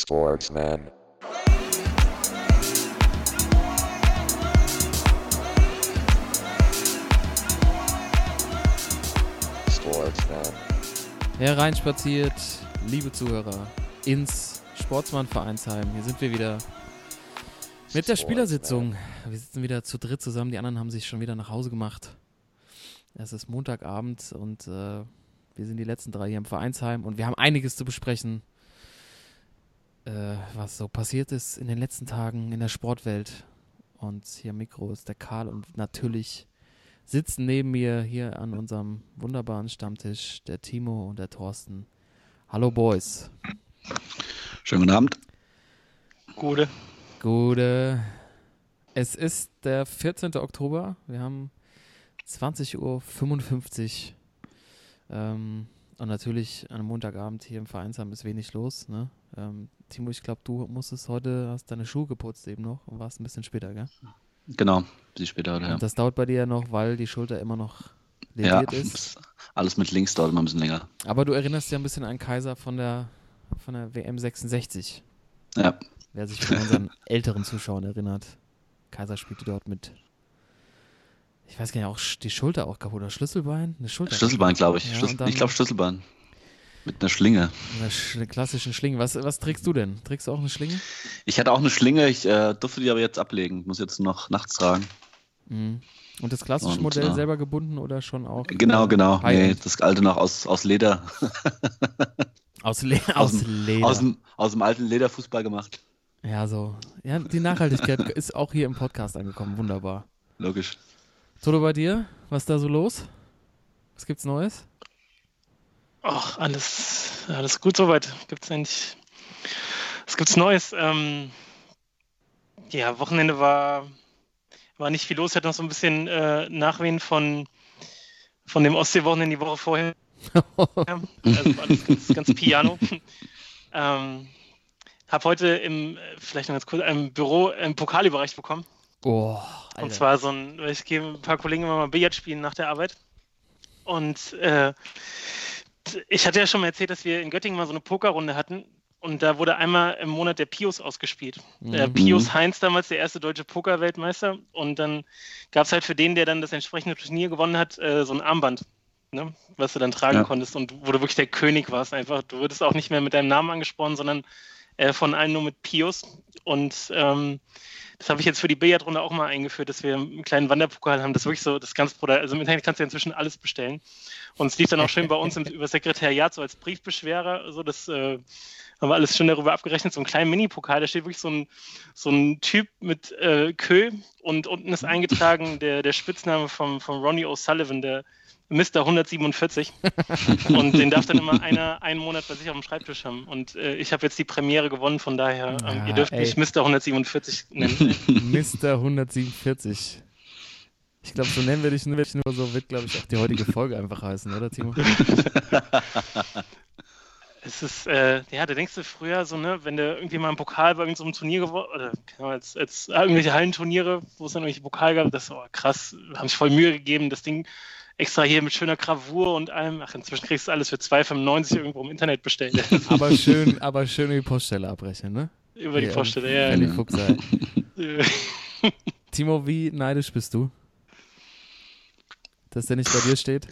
Sportsman. Sportsman. Hereinspaziert, liebe Zuhörer, ins Sportsmann-Vereinsheim. Hier sind wir wieder mit der Spielersitzung. Wir sitzen wieder zu dritt zusammen. Die anderen haben sich schon wieder nach Hause gemacht. Es ist Montagabend und äh, wir sind die letzten drei hier im Vereinsheim und wir haben einiges zu besprechen, äh, was so passiert ist in den letzten Tagen in der Sportwelt. Und hier am Mikro ist der Karl und natürlich sitzen neben mir hier an unserem wunderbaren Stammtisch der Timo und der Thorsten. Hallo Boys. Schönen guten Abend. Gute. Gute. Es ist der 14. Oktober. Wir haben 20.55 Uhr. Ähm, und natürlich an einem Montagabend hier im Vereinsheim ist wenig los. Ne? Ähm, Timo, ich glaube, du musstest heute, hast deine Schuhe geputzt eben noch und warst ein bisschen später, gell? Genau, sie später heute. Ja. Und das dauert bei dir ja noch, weil die Schulter immer noch ja, lediert ist. alles mit links dauert immer ein bisschen länger. Aber du erinnerst dich ja ein bisschen an Kaiser von der, von der WM 66. Ja, Wer sich von unseren älteren Zuschauern erinnert. Kaiser spielte dort mit. Ich weiß gar nicht, auch die Schulter auch kaputt oder Schlüsselbein? Eine Schulter. Schlüsselbein, glaube ich. Ja, Schlüssel, ich glaube Schlüsselbein. Mit einer Schlinge. Eine sch klassischen Schlinge. Was, was trägst du denn? Trägst du auch eine Schlinge? Ich hatte auch eine Schlinge, ich äh, durfte die aber jetzt ablegen. Muss jetzt noch nachts tragen. Mhm. Und das klassische Und, Modell äh, selber gebunden oder schon auch? Genau, äh, genau. Nee, das alte noch aus, aus Leder. aus, Le aus aus dem- Leder. Aus dem, aus dem alten Lederfußball gemacht. ja, so. Ja, die Nachhaltigkeit ist auch hier im Podcast angekommen. Wunderbar. Logisch. Toto, bei dir? Was ist da so los? Was gibt's Neues? Ach, alles, alles gut soweit. Gibt's eigentlich. Was gibt's Neues? Ähm, ja, Wochenende war, war nicht viel los. Ich hatte noch so ein bisschen äh, Nachwehen von, von dem Ostsee-Wochenende die Woche vorher. Also war alles ganz, ganz piano. ähm, habe heute im, vielleicht noch ganz kurz, im Büro einen Pokal überreicht bekommen. Oh, Und zwar so ein, weil ich gehe mit ein paar Kollegen immer mal Billard spielen nach der Arbeit. Und äh, ich hatte ja schon mal erzählt, dass wir in Göttingen mal so eine Pokerrunde hatten. Und da wurde einmal im Monat der Pius ausgespielt. Der Mhm. Pius Heinz damals, der erste deutsche Pokerweltmeister. Und dann gab es halt für den, der dann das entsprechende Turnier gewonnen hat, äh, so ein Armband, ne, was du dann tragen Ja. konntest und wo du wirklich der König warst. Einfach, du wurdest auch nicht mehr mit deinem Namen angesprochen, sondern äh, von allen nur mit Pius. Und ähm, das habe ich jetzt für die Billardrunde auch mal eingeführt, dass wir einen kleinen Wanderpokal haben. Das ist wirklich so, das ganz brutal. Also im Internet kannst du ja inzwischen alles bestellen. Und es lief dann auch schön bei uns im, über Sekretariat, so als Briefbeschwerer. So, das äh, haben wir alles schon darüber abgerechnet. So ein kleiner Mini-Pokal, da steht wirklich so ein, so ein Typ mit äh, Kö und unten ist eingetragen der, der Spitzname vom, vom Ronnie O'Sullivan, der Mr. 147. und den darf dann immer einer einen Monat bei sich auf dem Schreibtisch haben. Und äh, ich habe jetzt die Premiere gewonnen, von daher, ähm, Ja, ihr dürft ey. mich Mr. 147 nennen. Mr. 147. Ich glaube, so nennen wir dich nur, nur so wird, glaube ich, auch die heutige Folge einfach heißen, oder Timo? Es ist, äh, ja, da denkst du früher so, ne, wenn du irgendwie mal einen Pokal bei irgendeinem Turnier gewonnen, oder keine Ahnung, als, als irgendwelche Hallenturniere, wo es dann irgendwelche Pokal gab, das war krass, haben sich voll Mühe gegeben, das Ding extra hier mit schöner Gravur und allem. Ach, inzwischen kriegst du alles für 2,95 irgendwo im Internet bestellt. Aber schön, aber schön über die Poststelle abrechnen, ne? Über die Ja, Vorstelle, Ja, ja. die Fuchsei. ja. Timo, wie neidisch bist du? Dass der nicht bei dir steht?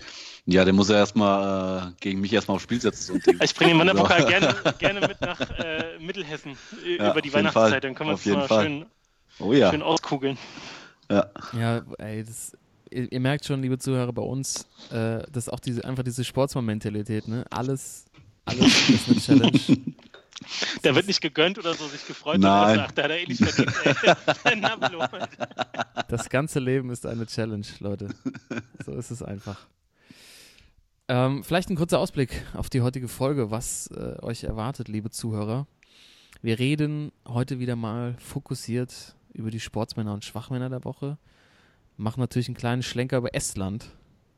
Ja, der muss ja erstmal äh, gegen mich erstmal aufs Spiel setzen. So. Ich bringe den Wanderpokal So. gerne, gerne mit nach äh, Mittelhessen Ja, über die Weihnachtszeit. Fall. Dann können wir uns mal Fall. schön, Oh ja. schön auskugeln. ja. Ja, ey, das, ihr, ihr merkt schon, liebe Zuhörer, bei uns, äh, das ist auch diese, einfach diese Sportsmann-Mentalität, ne? Alles, alles ist eine Challenge. Da wird nicht gegönnt oder so, sich gefreut. Nein. sondern sagt, da hat er eh nicht verdient. Das ganze Leben ist eine Challenge, Leute. So ist es einfach. Ähm, vielleicht ein kurzer Ausblick auf die heutige Folge, was äh, euch erwartet, liebe Zuhörer. Wir reden heute wieder mal fokussiert über die Sportsmänner und Schwachmänner der Woche. Machen natürlich einen kleinen Schlenker über Estland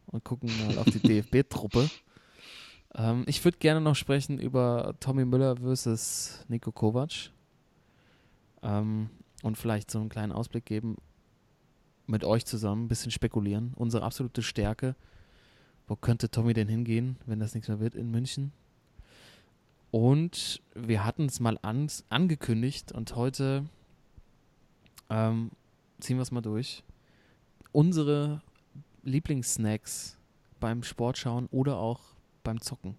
und gucken mal auf die DFB-Truppe. Ähm, ich würde gerne noch sprechen über Tommy Müller versus Nico Kovac. Ähm, und vielleicht so einen kleinen Ausblick geben, mit euch zusammen ein bisschen spekulieren. Unsere absolute Stärke. Wo könnte Tommy denn hingehen, wenn das nichts mehr wird in München? Und wir hatten es mal an, angekündigt und heute ähm, ziehen wir es mal durch. Unsere Lieblingssnacks beim Sportschauen oder auch beim Zocken.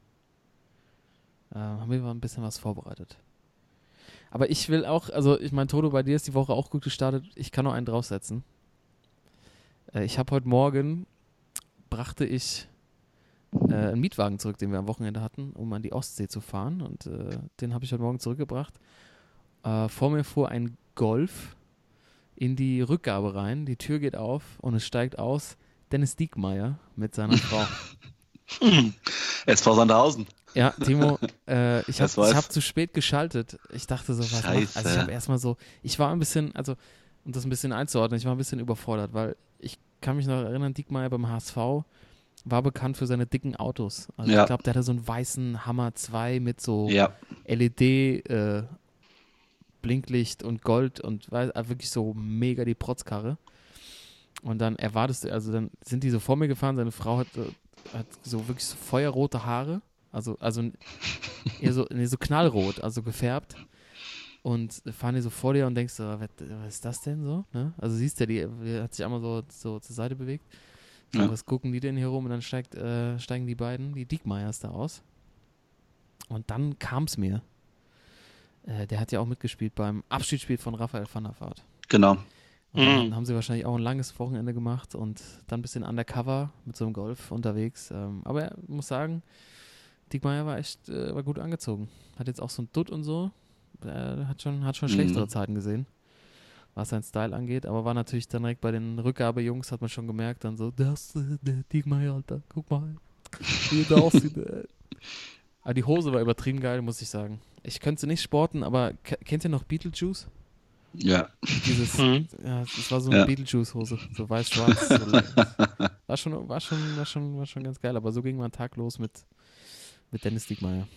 Äh, haben wir mal ein bisschen was vorbereitet. Aber ich will auch, also ich meine, Toto, bei dir ist die Woche auch gut gestartet. Ich kann noch einen draufsetzen. Äh, ich habe heute Morgen, brachte ich äh, einen Mietwagen zurück, den wir am Wochenende hatten, um an die Ostsee zu fahren. Und äh, den habe ich heute Morgen zurückgebracht. Äh, vor mir fuhr ein Golf in die Rückgabe rein. Die Tür geht auf und es steigt aus Dennis Diekmeyer mit seiner Frau. SV Sandhausen. Ja, Timo, äh, ich habe hab zu spät geschaltet. Ich dachte so, was macht, Scheiße. Also ich habe erstmal so, ich war ein bisschen, also um das ein bisschen einzuordnen, ich war ein bisschen überfordert, weil ich kann mich noch erinnern, Diekmeyer beim HSV war bekannt für seine dicken Autos. Also Ja. ich glaube, der hatte so einen weißen Hammer 2 mit so Ja. LED äh, Blinklicht und Gold und äh, wirklich so mega die Protzkarre. Und dann erwartest du, also dann sind die so vor mir gefahren, seine Frau hat, äh, hat so wirklich so feuerrote Haare, also, also eher so, nee, so knallrot, also gefärbt. Und fahren die so vor dir und denkst so, was, was ist das denn so? Ne? Also siehst du, die, die hat sich einmal so, so zur Seite bewegt. So, Ja. Was gucken die denn hier rum? Und dann steigt, äh, steigen die beiden, die Diekmeyers da aus. Und dann kam es mir. Äh, der hat ja auch mitgespielt beim Abschiedsspiel von Raphael van der Vaart. Genau. Und dann Mhm. haben sie wahrscheinlich auch ein langes Wochenende gemacht und dann ein bisschen undercover mit so einem Golf unterwegs. Ähm, aber ich muss sagen, Diekmeyer war echt äh, war gut angezogen. Hat jetzt auch so ein Dutt und so. Äh, hat schon, hat schon Mhm. schlechtere Zeiten gesehen, was sein Style angeht. Aber war natürlich dann direkt bei den Rückgabejungs, hat man schon gemerkt, dann so, das äh, der Diekmeyer, Alter, guck mal, wie er da aussieht. Aber die Hose war übertrieben geil, muss ich sagen. Ich könnte sie nicht sporten, aber ke- kennt ihr noch Beetlejuice? Ja. Dieses, Mhm. ja, das war so eine Ja. Beetlejuice-Hose, so weiß-schwarz. so war, schon, war, schon, war, schon, war schon ganz geil, aber so ging mein Tag los mit, mit Dennis Diekmeyer.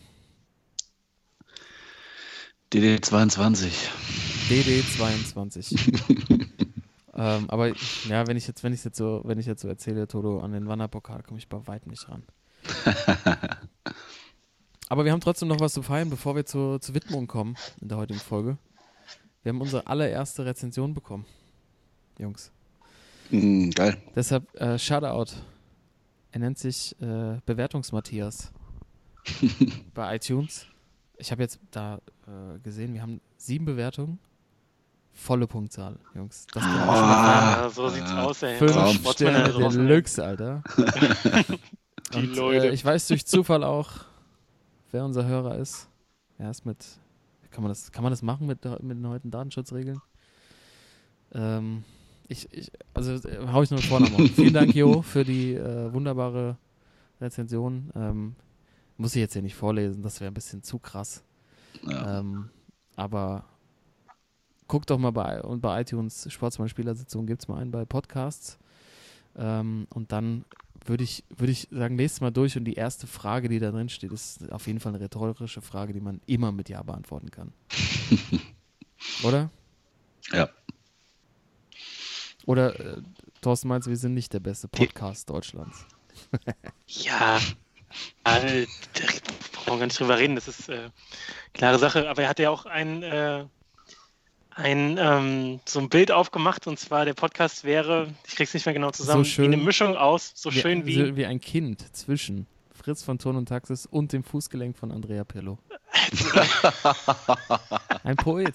DD22. DD22. ähm, aber ja, wenn ich jetzt, wenn ich jetzt so, wenn ich jetzt so erzähle, Toto, an den Wanderpokal komme ich bei weitem nicht ran. aber wir haben trotzdem noch was zu feiern, bevor wir zur, zur Widmung kommen in der heutigen Folge. Wir haben unsere allererste Rezension bekommen. Jungs. Mhm, geil. Deshalb äh, Shoutout. Er nennt sich äh, Bewertungs-Matthias bei iTunes. Ich habe jetzt da äh, gesehen, wir haben sieben Bewertungen. Volle Punktzahl, Jungs. Das kann auch schon feiern. Ja, so sieht's Ah. aus, ey. Fünf Traum. Sterne. Deluxe, Alter. Die Und, Leute. Äh, ich weiß durch Zufall auch, wer unser Hörer ist. Er ist mit, kann man das, kann man das machen mit, mit den heutigen Datenschutzregeln? Ähm, ich, ich, also äh, hau ich nur Vornamen auf. Vielen Dank, Jo, für die äh, wunderbare Rezension. Ähm, muss ich jetzt hier nicht vorlesen, das wäre ein bisschen zu krass. Ja. Ähm, aber guckt doch mal bei, und bei iTunes Sportsmann-Spielersitzung gibt es mal einen bei Podcasts. Ähm, und dann würde ich, würde ich sagen, lest mal durch und die erste Frage, die da drin steht, ist auf jeden Fall eine rhetorische Frage, die man immer mit Ja beantworten kann. Oder? Ja. Oder äh, Thorsten meinst, wir sind nicht der beste Podcast Deutschlands. Ja, äh, da brauchen wir gar nicht drüber reden, das ist äh, klare Sache. Aber er hatte ja auch ein, äh, ein ähm, so ein Bild aufgemacht und zwar der Podcast wäre, ich krieg's nicht mehr genau zusammen, So schön. wie eine Mischung aus, so schön wie, so wie ein Kind zwischen Fritz von Ton und Taxis und dem Fußgelenk von Andrea Pirlo. ein Poet.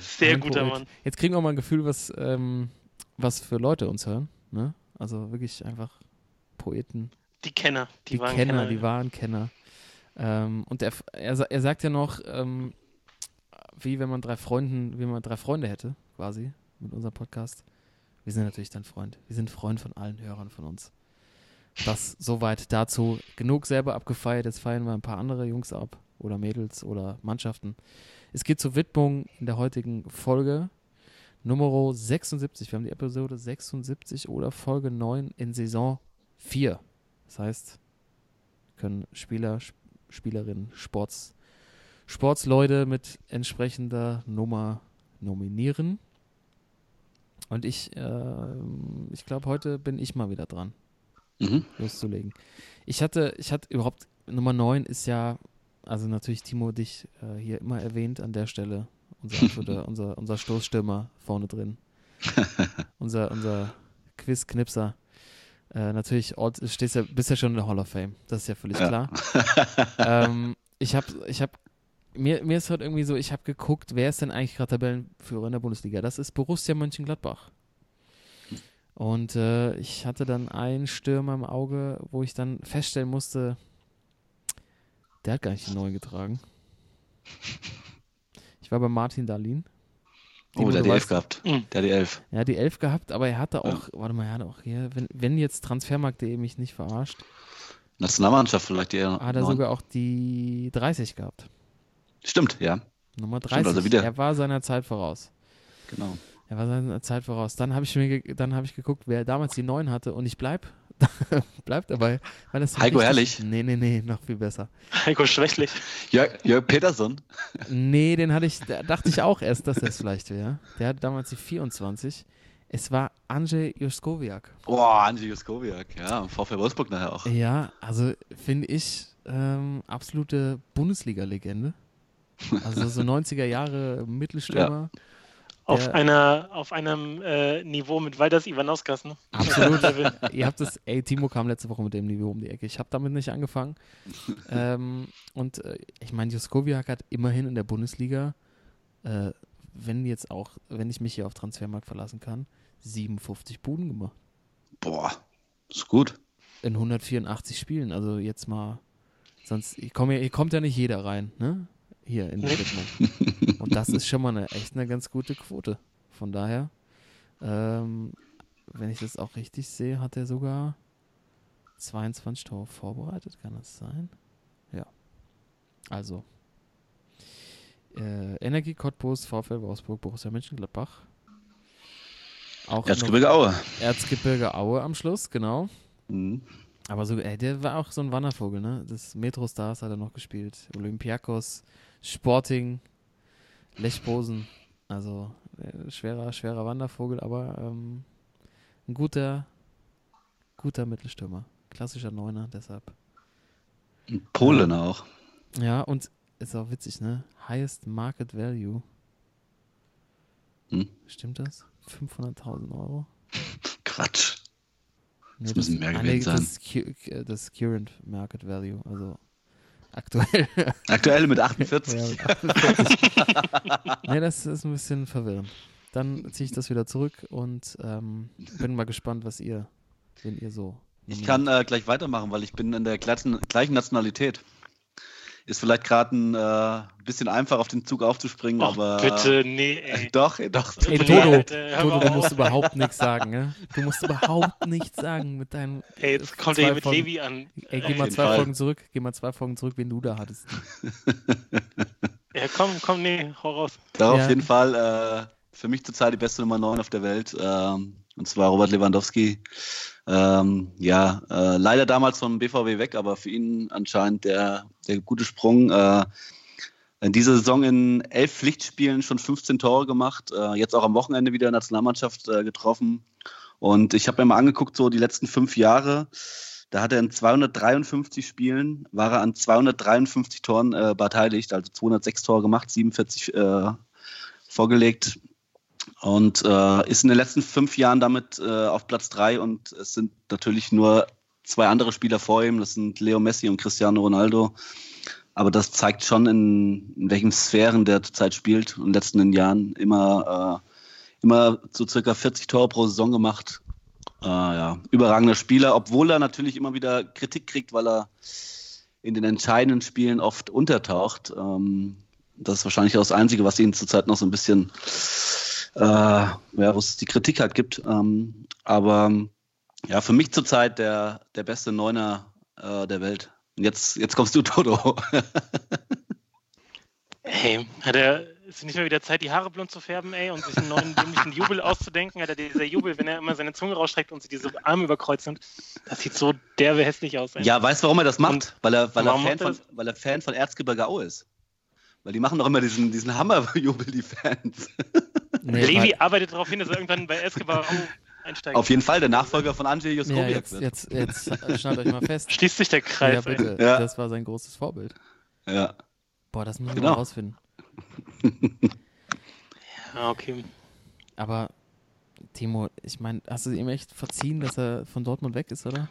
Sehr Ein guter Poet. Mann. Jetzt kriegen wir auch mal ein Gefühl, was, ähm, was für Leute uns hören. Ne? Also wirklich einfach Poeten, Die Kenner, die, die, waren Kenner, Kenner. die wahren Kenner. Ähm, und er, er, sa- er sagt ja noch, ähm, wie wenn man drei Freunden, wie man drei Freunde hätte, quasi, mit unserem Podcast. Wir sind natürlich dein Freund. Wir sind Freund von allen Hörern von uns. Das soweit dazu. Genug selber abgefeiert. Jetzt feiern wir ein paar andere Jungs ab oder Mädels oder Mannschaften. Es geht zur Widmung in der heutigen Folge Nummer 76. Wir haben die Episode 76 oder Folge 9 in Saison 4. Das heißt, können Spieler, Sp- Spielerinnen, Sports, Sportsleute mit entsprechender Nummer nominieren. Und ich, äh, ich glaube, heute bin ich mal wieder dran Mhm. loszulegen. Ich hatte, ich hatte überhaupt, Nummer 9 ist ja also natürlich Timo dich äh, hier immer erwähnt an der Stelle. Unser, unser, unser Stoßstürmer vorne drin. unser unser Quiz-Knipser. Äh, natürlich, Ort, stehst ja, bist ja schon in der Hall of Fame. Das ist ja völlig Ja. klar. ähm, ich habe, ich habe, mir, mir ist heute irgendwie so, ich habe geguckt, wer ist denn eigentlich gerade Tabellenführer in der Bundesliga? Das ist Borussia Mönchengladbach. Und äh, ich hatte dann einen Stürmer im Auge, wo ich dann feststellen musste, der hat gar nicht die neuen getragen. Ich war bei Martin Dahlin. Oh, der hat die Elf weißt- gehabt. Mhm. Der hat die Elf. Er hat die 11 gehabt, aber er hatte auch, warte mal, er hatte auch hier, wenn, wenn jetzt Transfermarkt.de mich nicht verarscht, Nationalmannschaft vielleicht eher. hat er neun. sogar auch die 30 gehabt. Stimmt, ja, Nummer Stimmt, 30. also wieder- Er war seiner Zeit voraus. genau. Er war seiner Zeit voraus. Dann habe ich mir, ge- dann habe ich geguckt, wer damals die 9 hatte und ich bleib, bleib dabei, weil das Heiko richtig- Herrlich? Nee, nee, nee, noch viel besser. Heiko Schwächlich. Jörg, Jörg Peterson. Nee, den hatte ich, da dachte ich auch erst, dass er es vielleicht wäre. Der hatte damals die 24. Es war Andrzej Juskowiak. Boah, Angie Juskowiak. Ja, VfL Wolfsburg nachher auch. Ja, also finde ich ähm, absolute Bundesliga-Legende. Also so 90er Jahre Mittelstürmer. Auf, Der- einer, auf einem äh, Niveau mit Walders Ivanauskas, ne? Absolut. Ihr habt das, ey, Timo kam letzte Woche mit dem Niveau um die Ecke. Ich habe damit nicht angefangen. ähm, und äh, ich meine, Juskowiak hat immerhin in der Bundesliga, äh, wenn jetzt auch, wenn ich mich hier auf Transfermarkt verlassen kann, 57 Buden gemacht. Boah, ist gut. In 184 Spielen. Also jetzt mal, sonst hier, komm, ja- hier kommt ja nicht jeder rein, ne? Hier in. Widmung. Und das ist schon mal eine echt eine ganz gute Quote. Von daher, ähm, wenn ich das auch richtig sehe, hat er sogar 22 Tore vorbereitet. Kann das sein? Ja. Also. Äh, Energie Cottbus, VfL Wolfsburg, Borussia Mönchengladbach. Auch Erzgebirge Aue. Erzgebirge Aue am Schluss, genau. Mhm. Aber so, ey, der war auch so ein Wandervogel, ne? Das Metro Stars hat er noch gespielt. Olympiakos, Sporting, Lech Posen. Also äh, schwerer, schwerer Wandervogel, aber ähm, ein guter, guter Mittelstürmer. Klassischer Neuner, deshalb. Polen auch. Ja, und ist auch witzig, ne? Highest Market Value. Hm. Stimmt das? 500.000 Euro? Quatsch. Nee, Das müssen mehr ah, gewesen sein. Das, das Current Market Value, also aktuell. Aktuell mit 48. Ja, mit 48. nee, das ist ein bisschen verwirrend. Dann ziehe ich das wieder zurück und ähm, bin mal gespannt, was ihr, wenn ihr so. Ich kann äh, gleich weitermachen, weil ich bin in der gleichen, gleichen Nationalität. Ist vielleicht gerade ein äh, bisschen einfach auf den Zug aufzuspringen, Och, aber. bitte, nee, ey. Doch, doch. Ey, Dodo, äh, hör Dodo, du musst überhaupt nichts sagen, ne? Du musst überhaupt nichts sagen mit deinem. Ey, jetzt kommt zwei er hier mit Folgen- Levi an. Ey, geh mal zwei Fall. Folgen zurück, geh mal zwei Folgen zurück, wen du da hattest. Ja, komm, komm, nee, hau raus. Da Ja. auf jeden Fall äh, für mich zurzeit die beste Nummer 9 auf der Welt. Ähm, und zwar Robert Lewandowski. Ähm, ja, äh, leider damals vom BVB weg, aber für ihn anscheinend der, der gute Sprung. Äh, in dieser Saison in elf Pflichtspielen schon 15 Tore gemacht. Äh, jetzt auch am Wochenende wieder Nationalmannschaft äh, getroffen. Und ich habe mir mal angeguckt, so die letzten fünf Jahre. Da hat er in 253 Spielen, war er an 253 Toren äh, beteiligt, also 206 Tore gemacht, 47 äh, vorgelegt und äh, ist in den letzten fünf Jahren damit äh, auf Platz drei und es sind natürlich nur zwei andere Spieler vor ihm, das sind Leo Messi und Cristiano Ronaldo. Aber das zeigt schon, in, in welchen Sphären der zurzeit spielt in den letzten Jahren immer, äh, immer so circa 40 Tore pro Saison gemacht. Äh, ja, überragender Spieler, obwohl er natürlich immer wieder Kritik kriegt, weil er in den entscheidenden Spielen oft untertaucht. Ähm, das ist wahrscheinlich auch das Einzige, was ihn zurzeit noch so ein bisschen, äh, ja, wo es die Kritik halt gibt. Ähm, aber ja, für mich zurzeit der, der beste Neuner äh, der Welt. Und jetzt, jetzt kommst du, Toto. Ey, hat er, ist nicht mehr wieder Zeit, die Haare blond zu färben, ey, und sich einen neuen dämlichen Jubel auszudenken? Hat er dieser Jubel, wenn er immer seine Zunge rausstreckt und sie diese Arme überkreuzt sind, das sieht so derbe hässlich aus, ey. ja, weißt du, warum er das macht? Und weil er, weil, er Fan von, das? weil er Fan von Erzgebirge Aue ist. Weil die machen doch immer diesen, diesen Hammerjubel, die Fans. Nee, Levi arbeitet darauf hin, dass er irgendwann bei Escobar einsteigt. Auf jeden Fall der Nachfolger von Andrzej ja, Juskowiak jetzt, wird. jetzt, jetzt schnallt euch mal fest. Schließt sich der Ja, Kreis, ey. bitte. Ja. Das war sein großes Vorbild. Ja. Boah, das müssen wir Genau. mal rausfinden. Ja, okay. Aber Timo, ich meine, hast du ihm echt verziehen, dass er von Dortmund weg ist, oder?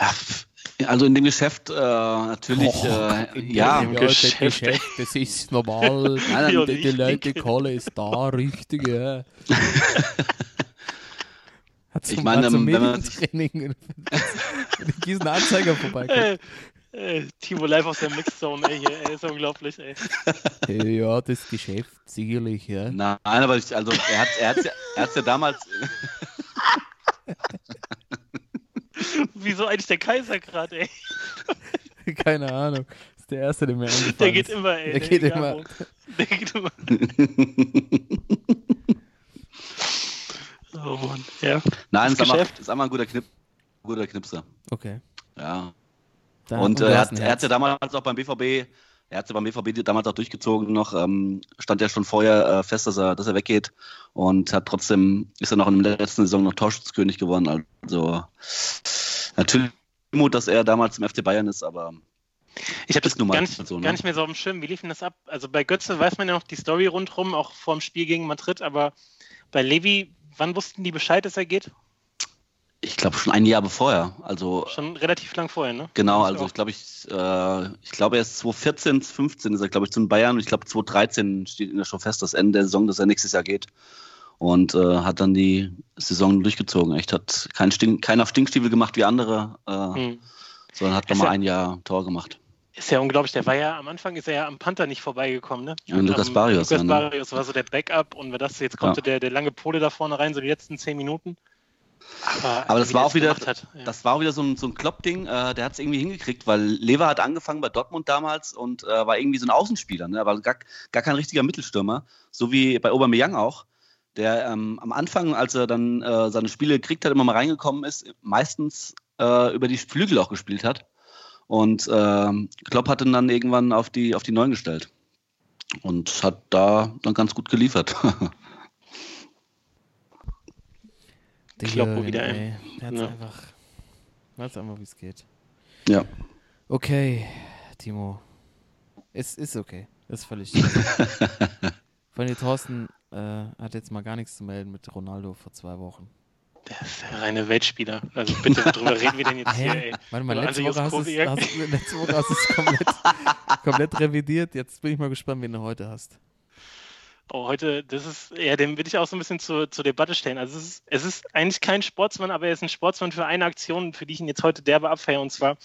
Ja, pf- Also in dem Geschäft äh, natürlich, äh, ja, dem Geschäft. das ist normal. Nein, Ja, die, die. Leute, Kohle ist da, richtig, ja. Hat Ich zum, meine, hat zum wenn man sich- Medientraining in Gießen Anzeiger vorbeikommt. Äh, äh, Timo live aus der Mixzone, ey, hier, ey, ist unglaublich, ey. Ja, das Geschäft, sicherlich, ja. nein, aber ich, also er hat er hat's ja, er hat's ja damals, Wieso eigentlich der Kaiser gerade, ey? Keine Ahnung. Das ist der Erste, der mir eingefallen Der geht ist. immer, ey. Der geht egal immer. wo. Der geht immer. Oh Mann, ja. nein, Das ist ist einmal ein guter, Knip, guter Knipser. Okay. Ja. Da- und äh, er hat er ja damals auch beim BVB, er hat ja beim BVB damals auch durchgezogen noch, ähm, stand ja schon vorher äh, fest, dass er, dass er weggeht und hat trotzdem, ist er noch in der letzten Saison noch Torschützkönig geworden. Also natürlich Mut, dass er damals im FC Bayern ist, aber Ich habe das gar nicht, so, ne? gar nicht mehr so auf dem Schirm. Wie lief denn das ab? Also bei Götze weiß man ja noch die Story rundherum, auch vor dem Spiel gegen Madrid, aber bei Levi, wann wussten die Bescheid, dass er geht? Ich glaube schon ein Jahr bevor. Also Schon relativ lang vorher, ne? Genau, also ich glaube, ich, äh, ich glaube, er ist 2014, 15 ist er, glaube ich, zu Bayern und ich glaube, 2013 steht ihm ja schon fest, das Ende der Saison, dass er nächstes Jahr geht. Und äh, hat dann die Saison durchgezogen. Echt, hat kein, Stink, kein auf Stinkstiefel gemacht wie andere, äh, Hm. sondern hat nochmal ja- ein Jahr Tor gemacht. Ist ja unglaublich. Der war ja am Anfang ist er ja am Panther nicht vorbeigekommen, ne? Ja, Lukas Am- Barrios, Lukas ja, ne? Barrios war so der Backup und wer das jetzt konnte Ja. der, der lange Pole da vorne rein, so die letzten zehn Minuten. Aber, Aber das war auch wieder, Hat, ja. das war auch wieder so ein, so ein Klopp-Ding, äh, der hat es irgendwie hingekriegt, weil Lever hat angefangen bei Dortmund damals und äh, war irgendwie so ein Außenspieler, ne? aber gar, gar kein richtiger Mittelstürmer, so wie bei Aubameyang auch, der ähm, am Anfang, als er dann äh, seine Spiele gekriegt hat, immer mal reingekommen ist, meistens äh, über die Flügel auch gespielt hat und ähm, Klopp hat ihn dann irgendwann auf die, auf die Neun gestellt und hat da dann ganz gut geliefert. Der Kloppo Jürgen, wieder ey, Der hat's Ja. einfach, weiß einfach, wie es geht. ja. Okay, Timo. Es ist okay. Ist völlig. Von dir, Thorsten äh, hat jetzt mal gar nichts zu melden mit Ronaldo vor zwei Wochen. Der ist der reine Weltspieler. Also bitte, worüber reden wir denn jetzt hier, ey? Warte mal, letzte Woche, hast du es, Kowiak? hast, letzte Woche hast du es komplett, komplett revidiert. Jetzt bin ich mal gespannt, wen du heute hast. Oh, heute, das ist, ja, den will ich auch so ein bisschen zur, zur Debatte stellen. Also es ist, es ist eigentlich kein Sportsmann, aber er ist ein Sportsmann für eine Aktion, für die ich ihn jetzt heute derbe abfeiere. Und zwar,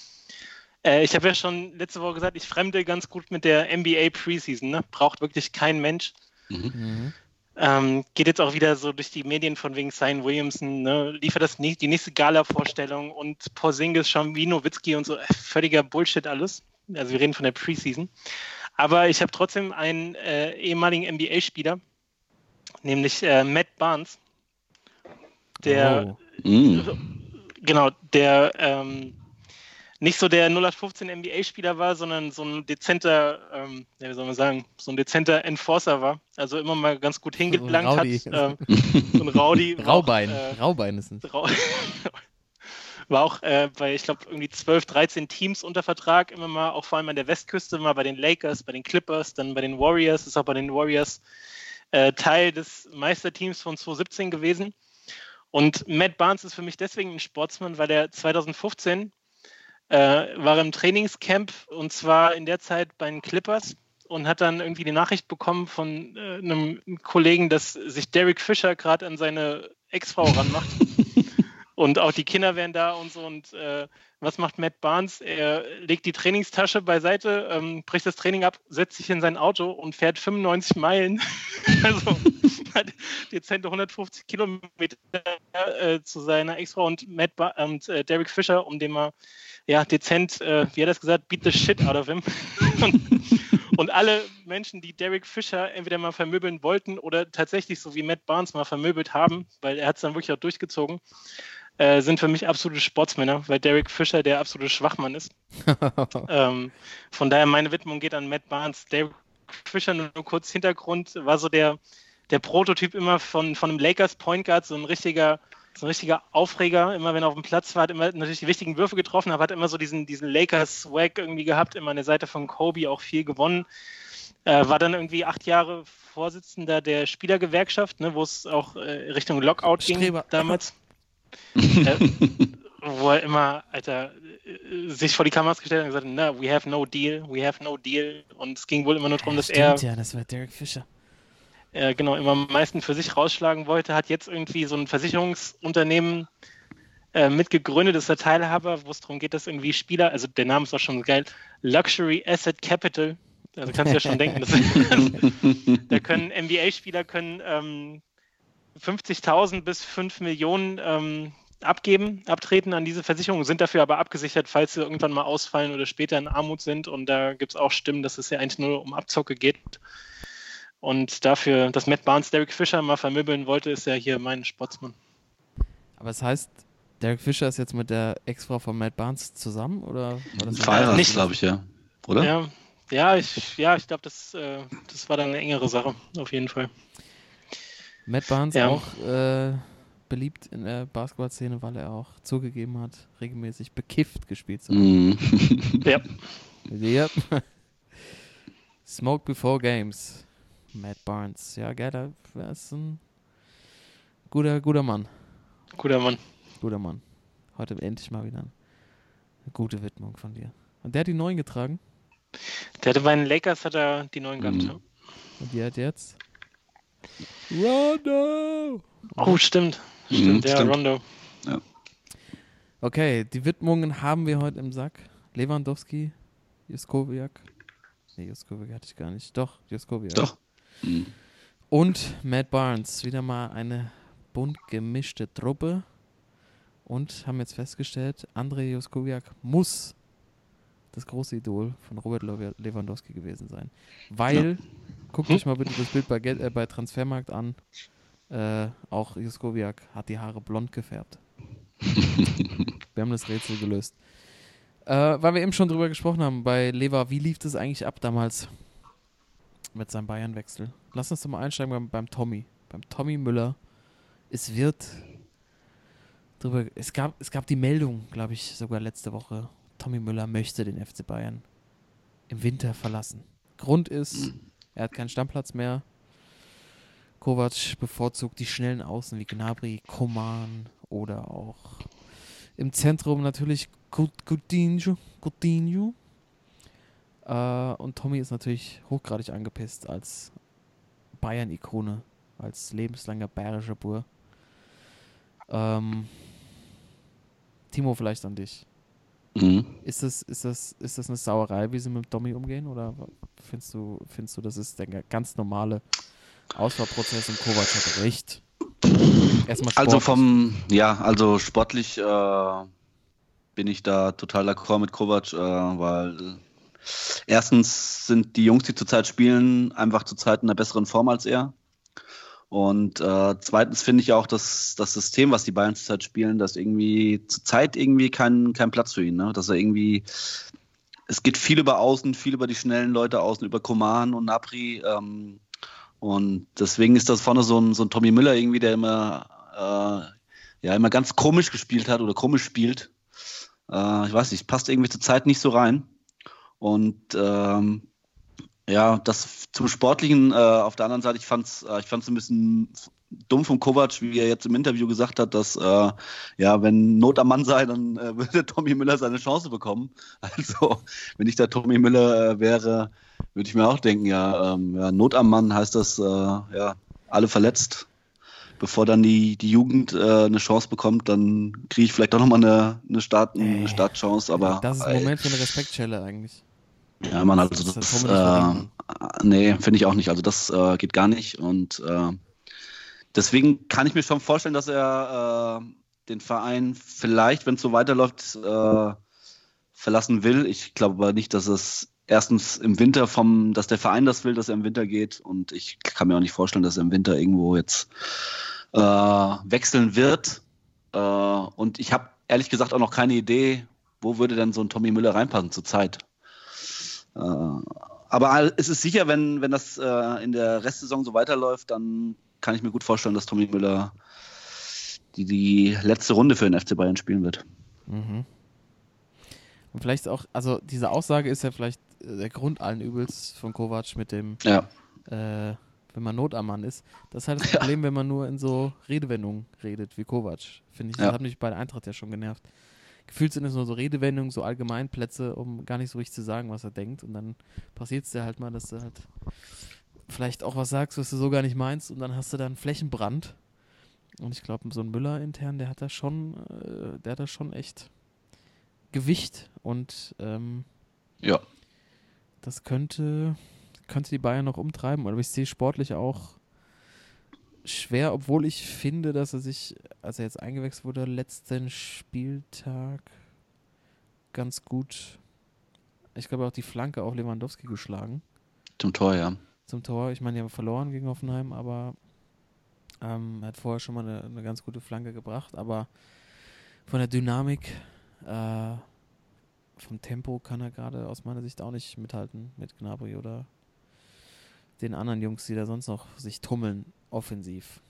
äh, ich habe ja schon letzte Woche gesagt, ich fremde ganz gut mit der NBA Preseason. Ne? Braucht wirklich kein Mensch. Mhm. Ähm, geht jetzt auch wieder so durch die Medien von wegen Zion Williamson, ne? liefert das die nächste Gala-Vorstellung und Porzingis, schon wie Nowitzki und so, äh, völliger Bullshit alles. Also wir reden von der Preseason. Aber ich habe trotzdem einen äh, ehemaligen NBA-Spieler, nämlich äh, Matt Barnes, der Oh. Mm. genau, der ähm, nicht so der 0815 NBA-Spieler war, sondern so ein dezenter, ähm, ja, wie soll man sagen, so ein dezenter Enforcer war. Also immer mal ganz gut hingelangt hat. Rowdy. Ähm, so ein Rowdy. war auch, Raubein. äh, Raubein ist es. Rau- War auch äh, bei, ich glaube, irgendwie 12, 13 Teams unter Vertrag, immer mal, auch vor allem an der Westküste, mal bei den Lakers, bei den Clippers, dann bei den Warriors, ist auch bei den Warriors äh, Teil des Meisterteams von 2017 gewesen. Und Matt Barnes ist für mich deswegen ein Sportsmann, weil er 2015 äh, war im Trainingscamp und zwar in der Zeit bei den Clippers und hat dann irgendwie die Nachricht bekommen von äh, einem Kollegen, dass sich Derek Fisher gerade an seine Ex-Frau ranmacht. und auch die Kinder wären da und so. Und äh, was macht Matt Barnes? Er legt die Trainingstasche beiseite, ähm, bricht das Training ab, setzt sich in sein Auto und fährt 95 Meilen, also hat dezente 150 Kilometer äh, zu seiner Ex-Frau und Matt ba und äh, Derek Fisher, um dem mal ja, dezent, äh, wie hat er das gesagt, beat the shit out of him. und, und alle Menschen, die Derek Fisher entweder mal vermöbeln wollten oder tatsächlich so wie Matt Barnes mal vermöbelt haben, weil er hat es dann wirklich auch durchgezogen, äh, sind für mich absolute Sportsmänner, weil Derek Fisher der absolute Schwachmann ist. ähm, von daher meine Widmung geht an Matt Barnes. Derek Fisher, nur kurz Hintergrund, war so der, der Prototyp immer von, von einem Lakers Point Guard, so ein richtiger so ein richtiger Aufreger. Immer wenn er auf dem Platz war, hat immer natürlich die wichtigen Würfe getroffen, aber hat immer so diesen, diesen Lakers-Swag irgendwie gehabt, immer an der Seite von Kobe auch viel gewonnen. Äh, war dann irgendwie acht Jahre Vorsitzender der Spielergewerkschaft, ne, wo es auch äh, Richtung Lockout Streber. ging damals. Äh, wo er immer, Alter, äh, sich vor die Kameras gestellt hat und gesagt hat, na, we have no deal, we have no deal. Und es ging wohl immer nur darum, dass er Stimmt, ja, das war Derek Fischer. äh, genau immer am meisten für sich rausschlagen wollte, hat jetzt irgendwie so ein Versicherungsunternehmen äh, mitgegründet, ist der Teilhaber, wo es darum geht, dass irgendwie Spieler, also der Name ist auch schon geil, Luxury Asset Capital, also kannst du ja schon denken, dass, da können NBA-Spieler können ähm, 50.000 bis 5 Millionen ähm, abgeben, abtreten an diese Versicherung, sind dafür aber abgesichert, falls sie irgendwann mal ausfallen oder später in Armut sind. Und da gibt es auch Stimmen, dass es ja eigentlich nur um Abzocke geht. Und dafür, dass Matt Barnes Derek Fisher mal vermöbeln wollte, ist ja hier mein Sportsmann. Aber es heißt, Derek Fischer ist jetzt mit der Ex-Frau von Matt Barnes zusammen? Oder war das eine- Verheiratet, Nicht- glaube ich, ja. Oder? Ja, ja, ich, ja, ich glaube, das, äh, das war dann eine engere Sache, auf jeden Fall. Matt Barnes Ja. auch äh, beliebt in der Basketballszene, weil er auch zugegeben hat, regelmäßig bekifft gespielt zu haben. Mhm. Ja, Yep. Smoke before games. Matt Barnes. Ja, geil, der ist ein guter, guter Mann. guter Mann. Guter Mann. Heute endlich mal wieder eine gute Widmung von dir. Und der hat die neuen getragen. Der hatte bei den Lakers hat er die neuen gehabt. Mhm. Ja. Und die hat jetzt. Rondo! Oh, stimmt. Mhm, Stimmt, ja, stimmt. Rondo. Okay, die Widmungen haben wir heute im Sack. Lewandowski, Juskowiak. Nee, Juskowiak hatte ich gar nicht. Doch, Juskowiak. Doch. Mhm. Und Matt Barnes. Wieder mal eine bunt gemischte Truppe. Und haben jetzt festgestellt, Andrei Juskowiak muss das große Idol von Robert Lew- Lewandowski gewesen sein. Weil, guckt euch mal bitte das Bild bei, äh, bei Transfermarkt an. Äh, auch Juskowiak hat die Haare blond gefärbt. wir haben das Rätsel gelöst. Äh, weil wir eben schon drüber gesprochen haben, bei Lever, wie lief das eigentlich ab damals mit seinem Bayern-Wechsel? Lass uns doch mal einsteigen beim, beim Tommy. Beim Tommy Müller. Es wird drüber. Es gab, es gab die Meldung, glaube ich, sogar letzte Woche. Tommy Müller möchte den FC Bayern im Winter verlassen. Grund ist, er hat keinen Stammplatz mehr. Kovac bevorzugt die schnellen Außen wie Gnabry, Koman oder auch im Zentrum natürlich Coutinho. Coutinho. Äh, und Tommy ist natürlich hochgradig angepisst als Bayern-Ikone, als lebenslanger bayerischer Bur. Ähm, Timo, vielleicht an dich. Mhm. Ist das, ist, das, ist das eine Sauerei, wie sie mit Tommy umgehen? Oder findest du, findest du, das ist der ganz normale Auswahlprozess und Kovac hat recht? Erstmal Also sportlich. vom, ja, also sportlich äh, bin ich da total d'accord mit Kovac, äh, weil erstens sind die Jungs, die zurzeit spielen, einfach zurzeit in einer besseren Form als er. Und äh, zweitens finde ich auch, dass das System, was die Bayern zurzeit spielen, dass irgendwie zurzeit irgendwie kein, kein Platz für ihn, ne? Dass er irgendwie, es geht viel über Außen, viel über die schnellen Leute außen, über Koman und Napri. Ähm, und deswegen ist das vorne so ein, so ein Tommy Müller irgendwie, der immer, äh, ja, immer ganz komisch gespielt hat oder komisch spielt. Äh, ich weiß nicht, passt irgendwie zur Zeit nicht so rein. Und ähm, ja, das zum Sportlichen äh, auf der anderen Seite, ich fand es äh, ich fand's ein bisschen dumm von Kovac, wie er jetzt im Interview gesagt hat, dass äh, ja, wenn Not am Mann sei, dann äh, würde Tommy Müller seine Chance bekommen. Also, wenn ich da Tommy Müller äh, wäre, würde ich mir auch denken, ja, ähm, ja, Not am Mann heißt das, äh, ja, alle verletzt. Bevor dann die, die Jugend äh, eine Chance bekommt, dann kriege ich vielleicht doch nochmal eine, eine, Start, Äh, eine Startchance. Aber das ist ein Moment für eine Respektschelle eigentlich. Ja, man, also Das das, das äh, nee, finde ich auch nicht. Also das äh, geht gar nicht. Und äh, deswegen kann ich mir schon vorstellen, dass er äh, den Verein vielleicht, wenn es so weiterläuft, äh, verlassen will. Ich glaube aber nicht, dass es erstens im Winter vom, dass der Verein das will, dass er im Winter geht. Und ich kann mir auch nicht vorstellen, dass er im Winter irgendwo jetzt äh, wechseln wird. Äh, und ich habe ehrlich gesagt auch noch keine Idee, wo würde denn so ein Tommy Müller reinpassen zurzeit. Äh, aber es ist sicher, wenn, wenn das äh, in der Restsaison so weiterläuft, dann kann ich mir gut vorstellen, dass Tommy Müller die die letzte Runde für den FC Bayern spielen wird. Mhm. Und vielleicht auch, also diese Aussage ist ja vielleicht der Grund allen Übels von Kovac mit dem, Ja, äh, wenn man Not am Mann ist. Das ist halt das Problem, wenn man nur in so Redewendungen redet wie Kovac. Finde ich, das Ja. hat mich bei der Eintracht ja schon genervt. Gefühlt sind es nur so Redewendungen, so Allgemeinplätze, um gar nicht so richtig zu sagen, was er denkt. Und dann passiert es dir halt mal, dass du halt vielleicht auch was sagst, was du so gar nicht meinst. Und dann hast du da einen Flächenbrand. Und ich glaube, so ein Müller intern, der hat da schon, äh, der hat da schon echt Gewicht. Und ähm, ja. das könnte, könnte die Bayern noch umtreiben. Aber ich sehe sportlich auch schwer, obwohl ich finde, dass er sich, als er jetzt eingewechselt wurde, letzten Spieltag ganz gut, ich glaube auch die Flanke auf Lewandowski geschlagen Zum Tor, ja. zum Tor. Ich meine, die haben verloren gegen Hoffenheim, aber ähm, er hat vorher schon mal eine, eine ganz gute Flanke gebracht. Aber von der Dynamik, äh, vom Tempo kann er gerade aus meiner Sicht auch nicht mithalten mit Gnabry oder den anderen Jungs, die da sonst noch sich tummeln, offensiv.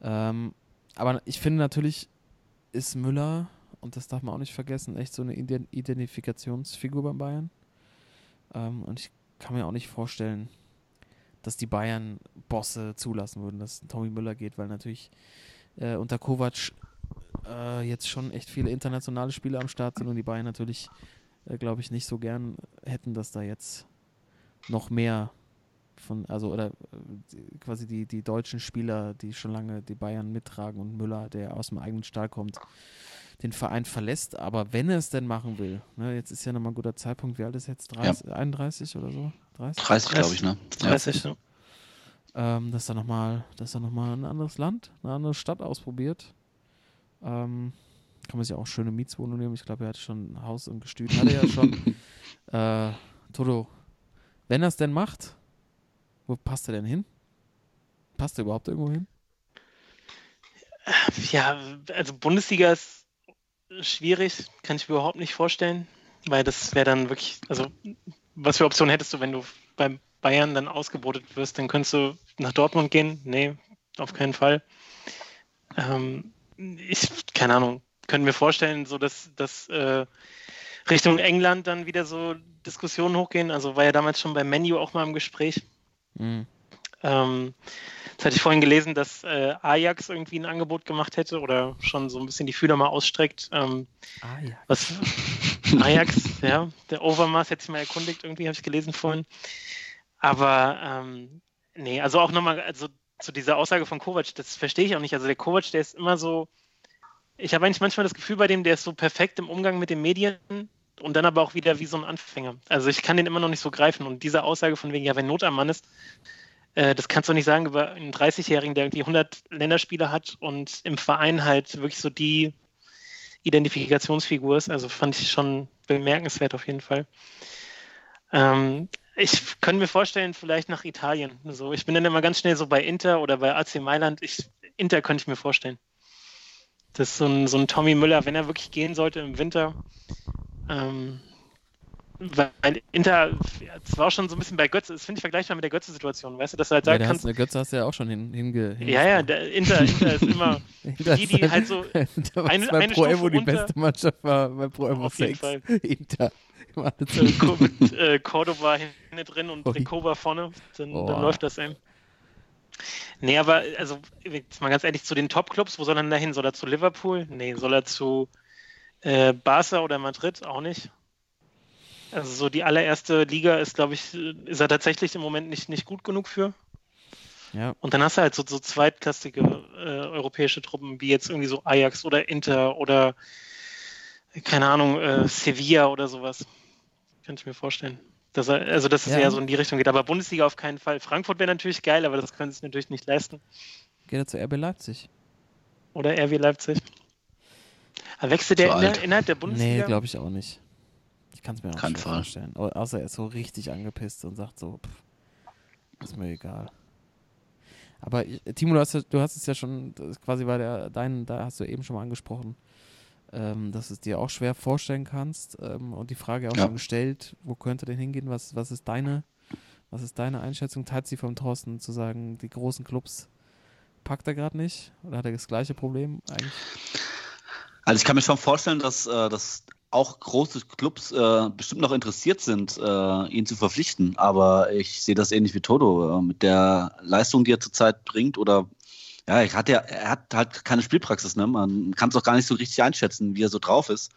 Ähm, aber ich finde natürlich ist Müller, und das darf man auch nicht vergessen, echt so eine Ident- Identifikationsfigur beim Bayern. Ähm, und ich kann mir auch nicht vorstellen, dass die Bayern Bosse zulassen würden, dass Tommy Müller geht, weil natürlich äh, unter Kovac äh, jetzt schon echt viele internationale Spiele am Start sind und die Bayern natürlich, äh, glaube ich, nicht so gern hätten, dass da jetzt noch mehr von, also oder äh, quasi die, die deutschen Spieler, die schon lange die Bayern mittragen und Müller, der aus dem eigenen Stall kommt, den Verein verlässt. Aber wenn er es denn machen will, ne, jetzt ist ja nochmal ein guter Zeitpunkt, wie alt ist er jetzt? 30, 31 oder so? 30? 30, glaube ich, ne? Ja. 30, ja. ähm, dass er nochmal, dass er noch mal ein anderes Land, eine andere Stadt ausprobiert. Ähm, kann man sich auch schöne Mietswohnung nehmen. Ich glaube, er hatte schon ein Haus und Gestüt, hat er ja schon. äh, Toto, wenn er es denn macht, wo passt er denn hin? Passt er überhaupt irgendwo hin? Ja, also Bundesliga ist schwierig, kann ich mir überhaupt nicht vorstellen, weil das wäre dann wirklich, also was für Optionen hättest du, wenn du beim Bayern dann ausgebotet wirst, dann könntest du nach Dortmund gehen? Nee, auf keinen Fall. Ähm, ich, keine Ahnung, können wir vorstellen, so dass, dass äh, Richtung England dann wieder so Diskussionen hochgehen. Also war ja damals schon beim Menu auch mal im Gespräch. Mhm. Ähm, das hatte ich vorhin gelesen, dass äh, Ajax irgendwie ein Angebot gemacht hätte oder schon so ein bisschen die Fühler mal ausstreckt. Ähm, ja. was Ajax, ja, der Overmars hätte sich mal erkundigt, irgendwie habe ich gelesen vorhin. Aber ähm, nee, also auch nochmal, also zu dieser Aussage von Kovac, das verstehe ich auch nicht. Also der Kovac, der ist immer so, ich habe eigentlich manchmal das Gefühl bei dem, der ist so perfekt im Umgang mit den Medien und dann aber auch wieder wie so ein Anfänger. Also ich kann den immer noch nicht so greifen. Und diese Aussage von wegen, ja, wenn Not am Mann ist, äh, das kannst du nicht sagen über einen 30-Jährigen, der irgendwie 100 Länderspiele hat und im Verein halt wirklich so die Identifikationsfigur ist. Also fand ich schon bemerkenswert auf jeden Fall. Ähm, ich könnte mir vorstellen, vielleicht nach Italien. So, ich bin dann immer ganz schnell so bei Inter oder bei AC Mailand. Ich, Inter könnte ich mir vorstellen. Das ist so ein, so ein Tommy Müller, wenn er wirklich gehen sollte im Winter. Ähm, weil Inter, ja, das war auch schon so ein bisschen bei Götze, das finde ich vergleichbar mit der Götze-Situation, weißt du, dass du halt Ja, sagen der kannst, hast, Götze hast du ja auch schon hin, hinge, ja, ja, der Inter, Inter ist immer die, die halt so da war eine- bei eine Pro Evo die beste Mannschaft war bei Pro Evo Auf jeden 6. Fall. Inter. Im mit, äh, Cordoba hinten drin und Ui. Ricoba vorne, dann, Oh. dann läuft das eben. Nee, aber also jetzt mal ganz ehrlich, zu den Top-Clubs, wo soll er denn da hin? Soll er zu Liverpool? Nee, soll er zu äh, Barca oder Madrid? Auch nicht. Also so die allererste Liga ist, glaube ich, ist er tatsächlich im Moment nicht, nicht gut genug für. Ja, Und dann hast du halt so, so zweitklassige äh, europäische Truppen, wie jetzt irgendwie so Ajax oder Inter oder keine Ahnung, äh, Sevilla oder sowas. Könnte ich mir vorstellen. Dass er, also dass es Ja. eher so in die Richtung geht. Aber Bundesliga auf keinen Fall. Frankfurt wäre natürlich geil, aber das können sie sich natürlich nicht leisten. geht er zu RB Leipzig? Oder RW Leipzig. Wechselt der in innerhalb der Nee, Bundesliga? glaube ich auch nicht. Ich kann es mir auch Kein Fall. vorstellen. Au- Außer er ist so richtig angepisst und sagt so, pff, ist mir egal. Aber ich, Timo, du hast, ja- du hast es ja schon, quasi war der, dein, da hast du eben schon mal angesprochen, ähm, dass du es dir auch schwer vorstellen kannst ähm, und die Frage auch Ja. schon gestellt, wo könnte denn hingehen, was, was ist deine, was ist deine Einschätzung, teilt sie vom Thorsten zu sagen, die großen Clubs packt er gerade nicht? Oder hat er das gleiche Problem eigentlich? Also ich kann mir schon vorstellen, dass, äh, dass auch große Clubs äh, bestimmt noch interessiert sind, äh, ihn zu verpflichten. Aber ich sehe das ähnlich wie Toto. Äh, mit der Leistung, die er zurzeit bringt, oder ja, er hat, ja, er hat halt keine Spielpraxis. Ne? Man kann es auch gar nicht so richtig einschätzen, wie er so drauf ist.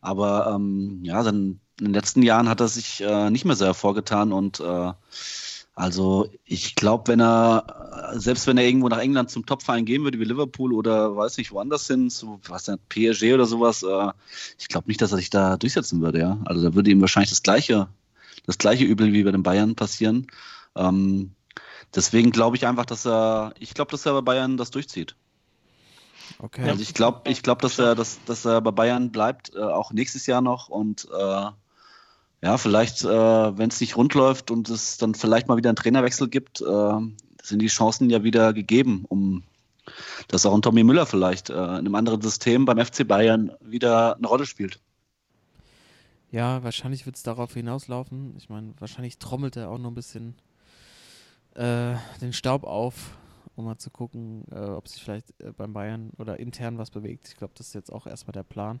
Aber ähm, ja, dann in den letzten Jahren hat er sich äh, nicht mehr so hervorgetan und äh, also ich glaube, wenn er, selbst wenn er irgendwo nach England zum Topverein gehen würde, wie Liverpool oder weiß nicht, woanders hin, so was denn, PSG oder sowas, äh, ich glaube nicht, dass er sich da durchsetzen würde, ja. Also da würde ihm wahrscheinlich das gleiche, das gleiche Übel wie bei den Bayern passieren. Ähm, deswegen glaube ich einfach, dass er, ich glaube, dass er bei Bayern das durchzieht. Okay. Also ich glaube, ich glaube, dass er, dass, dass er bei Bayern bleibt, äh, auch nächstes Jahr noch und äh, ja, vielleicht, äh, wenn es nicht rund läuft und es dann vielleicht mal wieder einen Trainerwechsel gibt, äh, sind die Chancen ja wieder gegeben, um dass auch ein Tommy Müller vielleicht äh, in einem anderen System beim FC Bayern wieder eine Rolle spielt. Ja, wahrscheinlich wird es darauf hinauslaufen. Ich meine, wahrscheinlich trommelt er auch noch ein bisschen äh, den Staub auf, um mal zu gucken, äh, ob sich vielleicht äh, beim Bayern oder intern was bewegt. Ich glaube, das ist jetzt auch erstmal der Plan.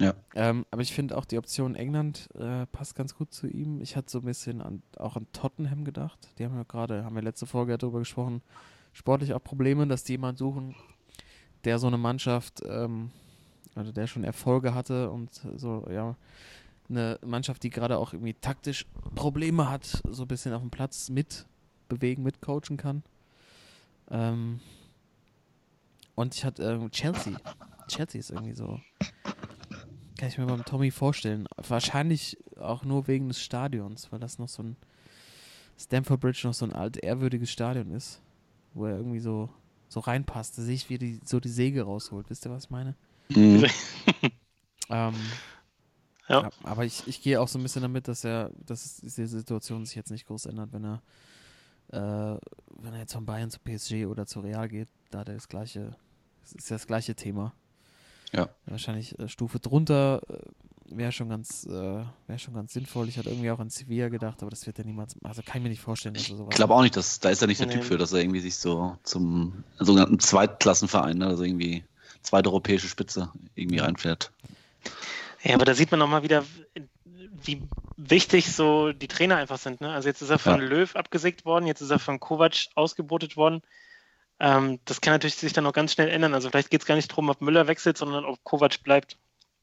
Ja. Ähm, aber ich finde auch die Option England äh, passt ganz gut zu ihm. Ich hatte so ein bisschen an, auch an Tottenham gedacht. Die haben ja gerade, haben wir letzte Folge darüber gesprochen, sportlich auch Probleme, dass die jemanden suchen, der so eine Mannschaft, ähm, also der schon Erfolge hatte und so, ja, eine Mannschaft, die gerade auch irgendwie taktisch Probleme hat, so ein bisschen auf dem Platz mit bewegen, mit coachen kann. Ähm, und ich hatte ähm, Chelsea. Chelsea ist irgendwie so kann ich mir beim Tommy vorstellen. Wahrscheinlich auch nur wegen des Stadions, weil das noch so ein Stamford Bridge noch so ein alt ehrwürdiges Stadion ist, wo er irgendwie so, so reinpasst. Da sehe ich, wie die so die Säge rausholt. Wisst ihr, was ich meine? Mhm. Ähm, Ja. ja. Aber ich, ich gehe auch so ein bisschen damit, dass er, dass diese Situation sich jetzt nicht groß ändert, wenn er, äh, wenn er jetzt von Bayern zu PSG oder zu Real geht, da hat er das gleiche, das ist ja das gleiche Thema. Ja. Wahrscheinlich äh, Stufe drunter äh, wäre schon ganz, äh, wäre schon ganz sinnvoll. Ich hatte irgendwie auch an Sevilla gedacht, aber das wird er niemals, also kann ich mir nicht vorstellen, dass er sowas Ich glaube auch nicht, dass da ist er nicht der Nee. Typ für, dass er irgendwie sich so zum sogenannten Zweitklassenverein, ne, also irgendwie zweite europäische Spitze irgendwie reinfährt. Ja, aber da sieht man nochmal wieder, wie wichtig so die Trainer einfach sind. Ne? Also jetzt ist er von Ja. Löw abgesägt worden, jetzt ist er von Kovac ausgebotet worden. Ähm, das kann natürlich sich dann auch ganz schnell ändern. Also vielleicht geht es gar nicht darum, ob Müller wechselt, sondern ob Kovac bleibt.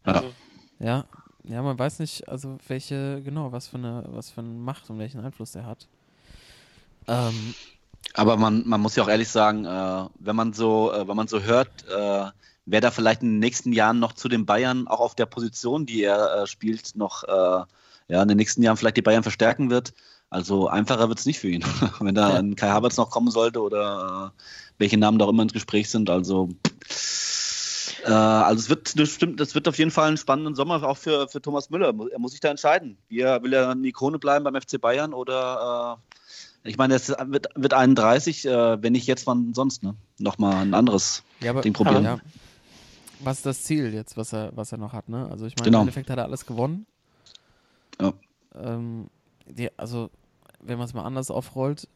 Ja. Also, Ja, ja, man weiß nicht, also welche, genau, was für eine, was für eine Macht und welchen Einfluss er hat. Ähm, Aber man, man muss ja auch ehrlich sagen, äh, wenn man so, äh, wenn man so hört, äh, wer da vielleicht in den nächsten Jahren noch zu den Bayern auch auf der Position, die er äh, spielt, noch äh, ja, in den nächsten Jahren vielleicht die Bayern verstärken wird. Also einfacher wird es nicht für ihn, wenn da ein Kai Havertz noch kommen sollte oder äh, welche Namen da auch immer ins Gespräch sind. Also also es wird bestimmt, das wird auf jeden Fall einen spannenden Sommer auch für, für Thomas Müller. Er muss sich da entscheiden. Wie er, will er eine Ikone bleiben beim FC Bayern oder äh, ich meine, er wird, wird 31, äh, wenn nicht jetzt, wann sonst, ne? Nochmal ein anderes ja, aber, Ding probieren. Ja. Was ist das Ziel jetzt, was er, was er noch hat, ne? Also ich meine, Genau. im Endeffekt hat er alles gewonnen. Ja. Ähm, die, also, wenn man es mal anders aufrollt,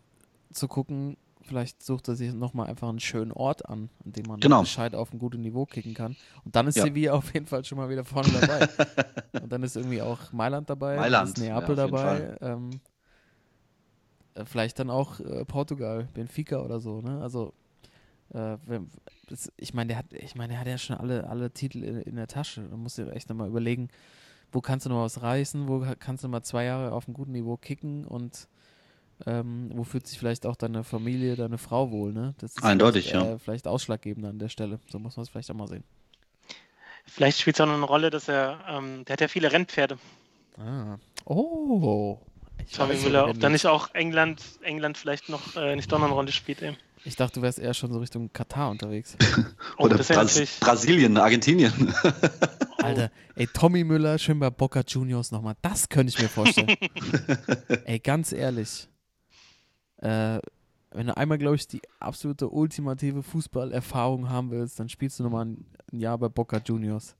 zu gucken, vielleicht sucht er sich nochmal einfach einen schönen Ort an, an dem man Genau. gescheit auf ein gutes Niveau kicken kann. Und dann ist Ja. Sevilla auf jeden Fall schon mal wieder vorne dabei. Und dann ist irgendwie auch Mailand dabei, Mailand, ist Neapel ja, dabei. Ähm, äh, vielleicht dann auch äh, Portugal, Benfica oder so, ne? Also äh, wenn, das, ich meine, der hat, ich meine, der hat ja schon alle, alle Titel in, in der Tasche. Da musst du dir echt nochmal überlegen, wo kannst du noch was reißen, wo ka- kannst du mal zwei Jahre auf einem guten Niveau kicken und ähm, wo fühlt sich vielleicht auch deine Familie, deine Frau wohl, ne? Das ist Eindeutig, vielleicht, ja. Äh, vielleicht ausschlaggebend an der Stelle. So muss man es vielleicht auch mal sehen. vielleicht spielt es auch noch eine Rolle, dass er, ähm, der hat ja viele Rennpferde. Ah. Oh. Ich Tommy Müller, ob da nicht auch England, England vielleicht noch äh, nicht doch noch eine Rolle spielt. Ey. Ich dachte, du wärst eher schon so Richtung Katar unterwegs. Oh, oder Bras natürlich. Brasilien, Argentinien. Alter, ey, Tommy Müller, schön bei Boca Juniors nochmal. Das könnte ich mir vorstellen. ey, ganz ehrlich. Äh, wenn du einmal, glaube ich, die absolute ultimative Fußballerfahrung haben willst, dann spielst du nochmal ein Jahr bei Boca Juniors.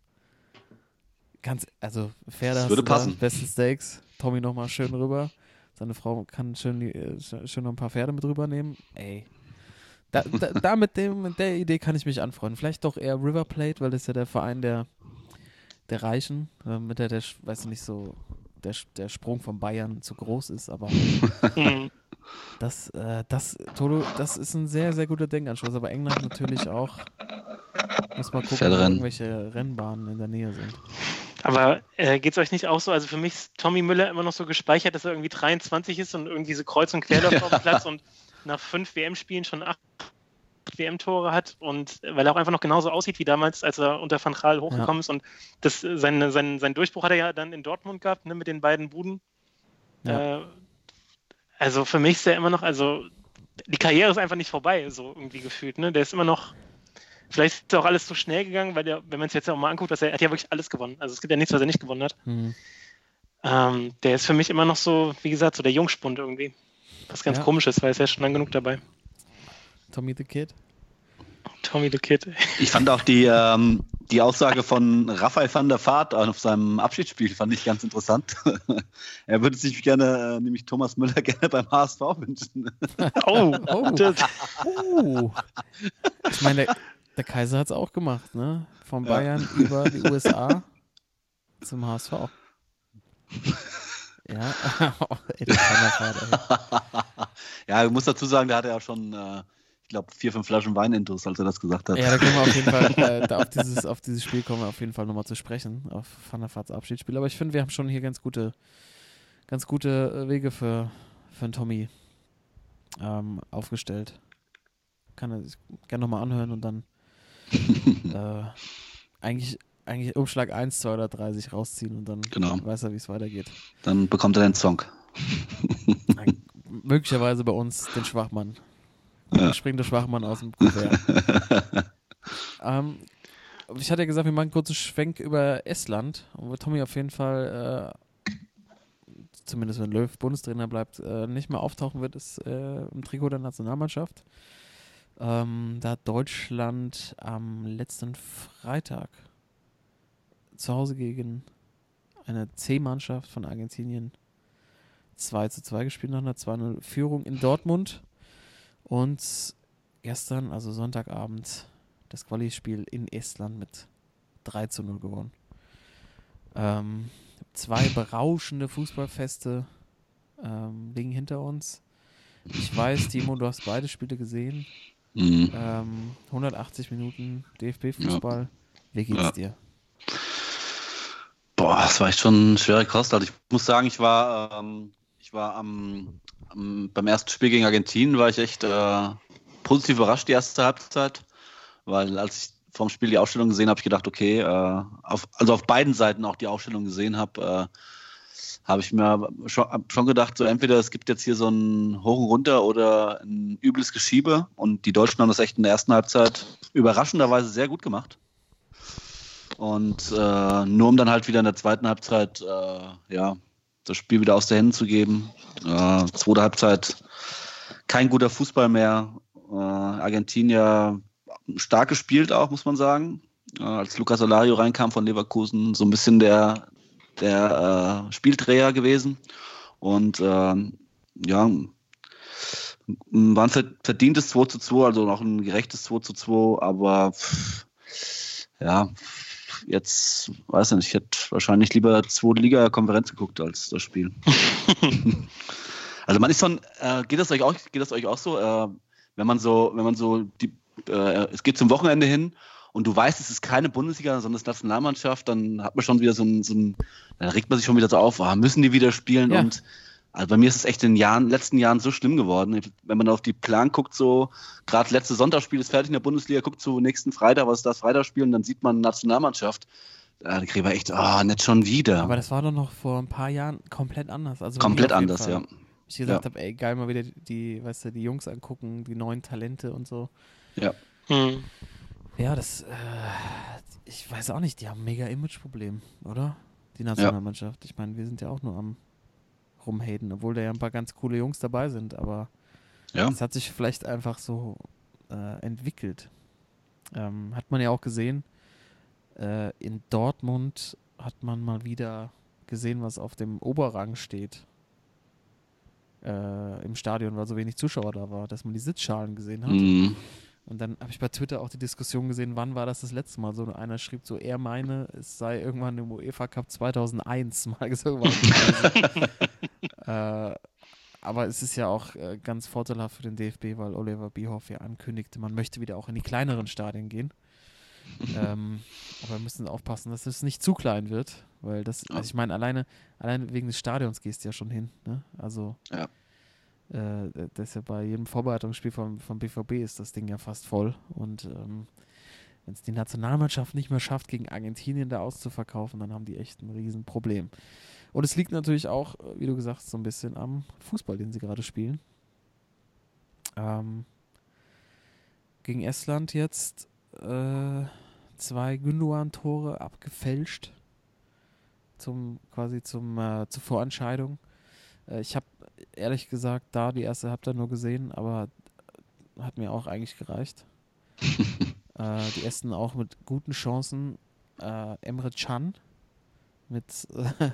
Ganz, also Pferde hast würde passen. besten Steaks. Tommy nochmal schön rüber. Seine Frau kann schön, die, äh, sch- schön noch ein paar Pferde mit rübernehmen. Ey, Da, da, da mit, dem, mit der Idee kann ich mich anfreunden. Vielleicht doch eher River Plate, weil das ist ja der Verein der, der Reichen, äh, mit der, der, weiß ich nicht, so der, der Sprung von Bayern zu groß ist, aber das, äh, das, Toto, das ist ein sehr, sehr guter Denkanschluss. Aber England natürlich auch. Muss mal gucken, Pferderennen. irgendwelche Rennbahnen in der Nähe sind. Aber äh, geht es euch nicht auch so? Also für mich ist Tommy Müller immer noch so gespeichert, dass er irgendwie 23 ist und irgendwie so Kreuz- und Querläufer auf dem Platz und nach fünf WM-Spielen schon acht WM-Tore hat und äh, weil er auch einfach noch genauso aussieht wie damals, als er unter Van Gaal hochgekommen ist und das, äh, sein, sein, sein Durchbruch hat er ja dann in Dortmund gehabt, ne, mit den beiden Buden. Ja. Äh, also für mich ist er immer noch, also die Karriere ist einfach nicht vorbei, so irgendwie gefühlt. Ne? Der ist immer noch, vielleicht ist auch alles zu schnell gegangen, weil der, wenn man es jetzt auch mal anguckt, dass er, er hat ja wirklich alles gewonnen. Also es gibt ja nichts, was er nicht gewonnen hat. Hm. Ähm, der ist für mich immer noch so, wie gesagt, so der Jungspund irgendwie. Was ganz Ja. komisch ist, weil er ist ja schon lang genug dabei. Tommy the Kid. Tommy the Kid. Ich fand auch die, ähm, die Aussage von Raphael van der Vaart auf seinem Abschiedsspiel fand ich ganz interessant. er würde sich gerne, äh, nämlich Thomas Müller, gerne beim HSV wünschen. Oh, Oh. das, Oh. Ich meine, der, der Kaiser hat es auch gemacht, ne? Von Ja. Bayern über die USA zum HSV. Ja, ey, der kleine Vater, ja, ich muss dazu sagen, da hat er ja schon, äh, ich glaube, vier, fünf Flaschen Wein intus, als er das gesagt hat. ey. Ja, da kommen wir auf jeden Fall, äh, auf, dieses, auf dieses Spiel kommen wir auf jeden Fall nochmal zu sprechen, auf Van der Vaarts Abschiedsspiel. Aber ich finde, wir haben schon hier ganz gute, ganz gute äh, Wege für, für einen Tommy ähm, aufgestellt. Kann er sich gerne nochmal anhören und dann äh, eigentlich, eigentlich Umschlag 1, 2 oder 3 sich rausziehen und dann Genau. weiß er, wie es weitergeht. Dann bekommt er den Song. Ein, möglicherweise bei uns den Schwachmann. Ja. Springt der Schwachmann aus dem Kuvert. ähm, ich hatte ja gesagt, wir machen einen kurzen Schwenk über Estland, wo Tommy auf jeden Fall, äh, zumindest wenn Löw Bundestrainer bleibt, äh, nicht mehr auftauchen wird, ist äh, im Trikot der Nationalmannschaft. Ähm, da hat Deutschland am letzten Freitag zu Hause gegen eine C-Mannschaft von Argentinien 2 zu 2 gespielt nach einer 2-0 Führung in Dortmund. Und gestern, also Sonntagabend, das Quali-Spiel in Estland mit 3 zu 0 gewonnen. Ähm, zwei berauschende Fußballfeste ähm, liegen hinter uns. Ich weiß, Timo, du hast beide Spiele gesehen. Mhm. Ähm, 180 Minuten DFB-Fußball. Wie geht's Ja. dir? Boah, das war echt schon eine schwere Kost. Also ich muss sagen, ich war, ähm, ich war am, am, beim ersten Spiel gegen Argentinien, war ich echt äh, positiv überrascht die erste Halbzeit, weil als ich vom Spiel die Aufstellung gesehen habe, ich gedacht, okay, äh, auf, also auf beiden Seiten auch die Aufstellung gesehen habe, äh, habe ich mir schon, gedacht, so entweder es gibt jetzt hier so ein Hoch und Runter oder ein übles Geschiebe und die Deutschen haben das echt in der ersten Halbzeit überraschenderweise sehr gut gemacht. Und äh, nur um dann halt wieder in der zweiten Halbzeit äh, ja, das Spiel wieder aus der Hände zu geben. Äh, zweite Halbzeit kein guter Fußball mehr. Äh, Argentinier stark gespielt auch, muss man sagen. Äh, als Lucas Solario reinkam von Leverkusen, so ein bisschen der, der äh, Spieldreher gewesen. Und äh, ja, war ein ver- verdientes 2 zu 2, also noch ein gerechtes 2 zu 2, aber pff, ja, jetzt, weiß ich nicht, ich hätte wahrscheinlich lieber zweite Liga-Konferenz geguckt als das Spiel. also man ist schon, äh, geht das euch auch, geht das euch auch so, äh, wenn man so, wenn man so die, äh, es geht zum Wochenende hin und du weißt, es ist keine Bundesliga, sondern es ist Nationalmannschaft, dann hat man schon wieder so ein, so ein dann regt man sich schon wieder so auf, ah, müssen die wieder spielen Ja. und also bei mir ist es echt in den Jahren, letzten Jahren so schlimm geworden. Wenn man auf die Plan guckt, so gerade letzte Sonntagsspiel ist fertig in der Bundesliga, guckt so nächsten Freitag, was ist das Freitagsspiel und dann sieht man Nationalmannschaft. Da kriegt man echt, ah, nicht schon wieder. Aber das war doch noch vor ein paar Jahren komplett anders. Also Komplett anders, Fall. ja. Ich gesagt Ja. habe, ey, geil, mal wieder die, weißt du, die Jungs angucken, die neuen Talente und so. Ja. hm. Ja, das, äh, ich weiß auch nicht, die haben ein mega Image-Problem, oder? Die Nationalmannschaft. Ich meine, wir sind ja auch nur am rumhaten, obwohl da ja ein paar ganz coole Jungs dabei sind, aber Ja. es hat sich vielleicht einfach so äh, entwickelt. Ähm, hat man ja auch gesehen, äh, in Dortmund hat man mal wieder gesehen, was auf dem Oberrang steht. äh, im Stadion, weil so wenig Zuschauer da war, dass man die Sitzschalen gesehen hat. Mhm. Und dann habe ich bei Twitter auch die Diskussion gesehen, wann war das das letzte Mal? So einer schrieb so, er meine, es sei irgendwann im UEFA Cup 2001 mal gesagt worden. äh, aber es ist ja auch äh, ganz vorteilhaft für den DFB, weil Oliver Bierhoff ja ankündigte, man möchte wieder auch in die kleineren Stadien gehen. ähm, aber wir müssen aufpassen, dass es nicht zu klein wird, weil das, also ich meine, alleine, alleine wegen des Stadions gehst du ja schon hin. Ne? Also Ja. Äh, das ist ja bei jedem Vorbereitungsspiel vom, vom BVB ist das Ding ja fast voll. Und ähm, wenn es die Nationalmannschaft nicht mehr schafft, gegen Argentinien da auszuverkaufen, dann haben die echt ein Riesenproblem. Und es liegt natürlich auch, äh, wie du gesagt hast, so ein bisschen am Fußball, den sie gerade spielen. Ähm, gegen Estland jetzt äh, zwei Gündogan-Tore abgefälscht. Zum, quasi zum, äh, zur Vorentscheidung. Äh, ich habe ehrlich gesagt da die erste Halbzeit nur gesehen, aber hat mir auch eigentlich gereicht. äh, die ersten auch mit guten Chancen. Äh, Emre Can mit äh,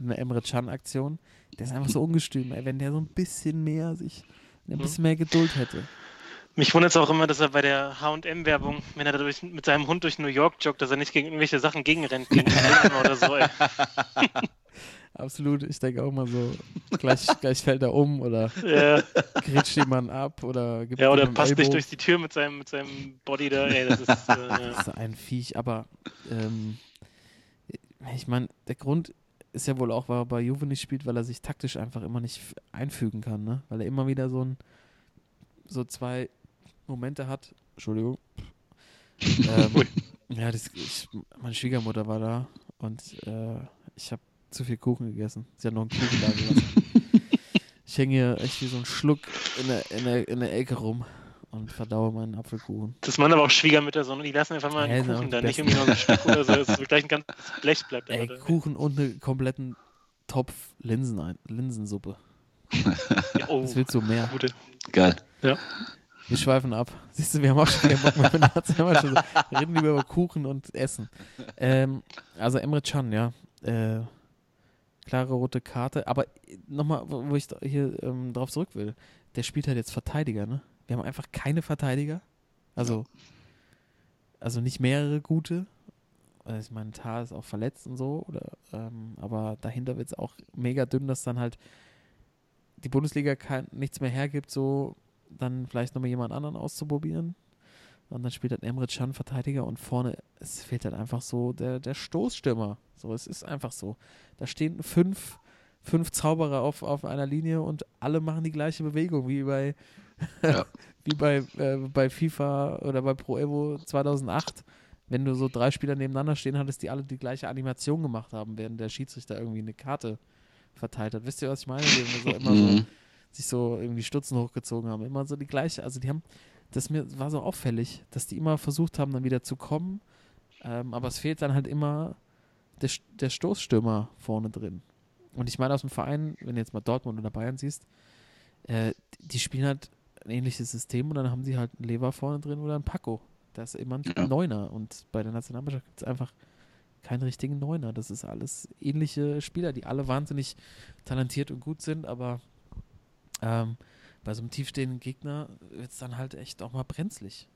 einer Emre Can-Aktion. Der ist einfach so ungestüm, ey. Wenn der so ein bisschen mehr sich, ein Mhm. bisschen mehr Geduld hätte. Mich wundert es auch immer, dass er bei der HM-Werbung, wenn er da durch, mit seinem Hund durch New York joggt, dass er nicht gegen irgendwelche Sachen gegenrennt, gegen oder so. Ey. Absolut, ich denke auch mal so, gleich, gleich fällt er um oder Ja, grätscht jemand ab oder gibt ja, oder passt nicht durch die Tür mit seinem, mit seinem Body da. Ey, das ist, äh, ja. Das ist ein Viech, aber ähm, ich meine, der Grund ist ja wohl auch, weil er bei Juve nicht spielt, weil er sich taktisch einfach immer nicht einfügen kann, ne? Weil er immer wieder so ein so zwei Momente hat. Entschuldigung. ähm, ja, das, ich, meine Schwiegermutter war da und äh, ich habe zu viel Kuchen gegessen. Sie hat noch einen Kuchen da gelassen. ich hänge hier echt wie so ein Schluck in der, in der, in der Ecke rum und verdaue meinen Apfelkuchen. Das machen aber auch Schwiegermütter so, ne? die lassen einfach mal Ja, einen auch Kuchen da, nicht irgendwie noch ein Stück oder so, dass gleich ein ganzes Blech bleibt. Ey, da. Kuchen und eine kompletten Topf Linsen ein, Linsensuppe. Ja, oh, Was willst du mehr? gute. Geil. Wir schweifen ab. Siehst du, wir haben auch schon keinen Bock mehr. Wir reden lieber über Kuchen und Essen. Ähm, also Emre Can, ja. Äh, klare rote Karte. Aber nochmal, wo ich hier ähm, drauf zurück will. Der spielt halt jetzt Verteidiger, ne? Wir haben einfach keine Verteidiger. Also, also nicht mehrere gute. Also Ich meine, Tar ist auch verletzt und so, oder, ähm, aber dahinter wird es auch mega dünn, dass dann halt die Bundesliga kein, nichts mehr hergibt, so dann vielleicht nochmal jemand anderen auszuprobieren. Und dann spielt halt Emre Can Verteidiger und vorne, es fehlt halt einfach so der, der Stoßstürmer. So, es ist einfach so. Da stehen fünf, fünf Zauberer auf, auf einer Linie und alle machen die gleiche Bewegung, wie bei, Ja. wie bei, äh, bei FIFA oder bei Pro Evo 2008. Wenn du so drei Spieler nebeneinander stehen hattest, die alle die gleiche Animation gemacht haben, während der Schiedsrichter irgendwie eine Karte verteilt hat. Wisst ihr, was ich meine? Die so immer so Mhm. sich so irgendwie Stutzen hochgezogen haben. Immer so die gleiche, also die haben, das mir war so auffällig, dass die immer versucht haben, dann wieder zu kommen. Ähm, aber es fehlt dann halt immer der, der Stoßstürmer vorne drin. Und ich meine aus dem Verein, wenn du jetzt mal Dortmund oder Bayern siehst, äh, die spielen halt ein ähnliches System und dann haben sie halt einen Lever vorne drin oder einen Paco. Da ist immer ein Ja. Neuner und bei der Nationalmannschaft gibt es einfach keinen richtigen Neuner. Das ist alles ähnliche Spieler, die alle wahnsinnig talentiert und gut sind, aber ähm, bei so einem tiefstehenden Gegner wird es dann halt echt auch mal brenzlig.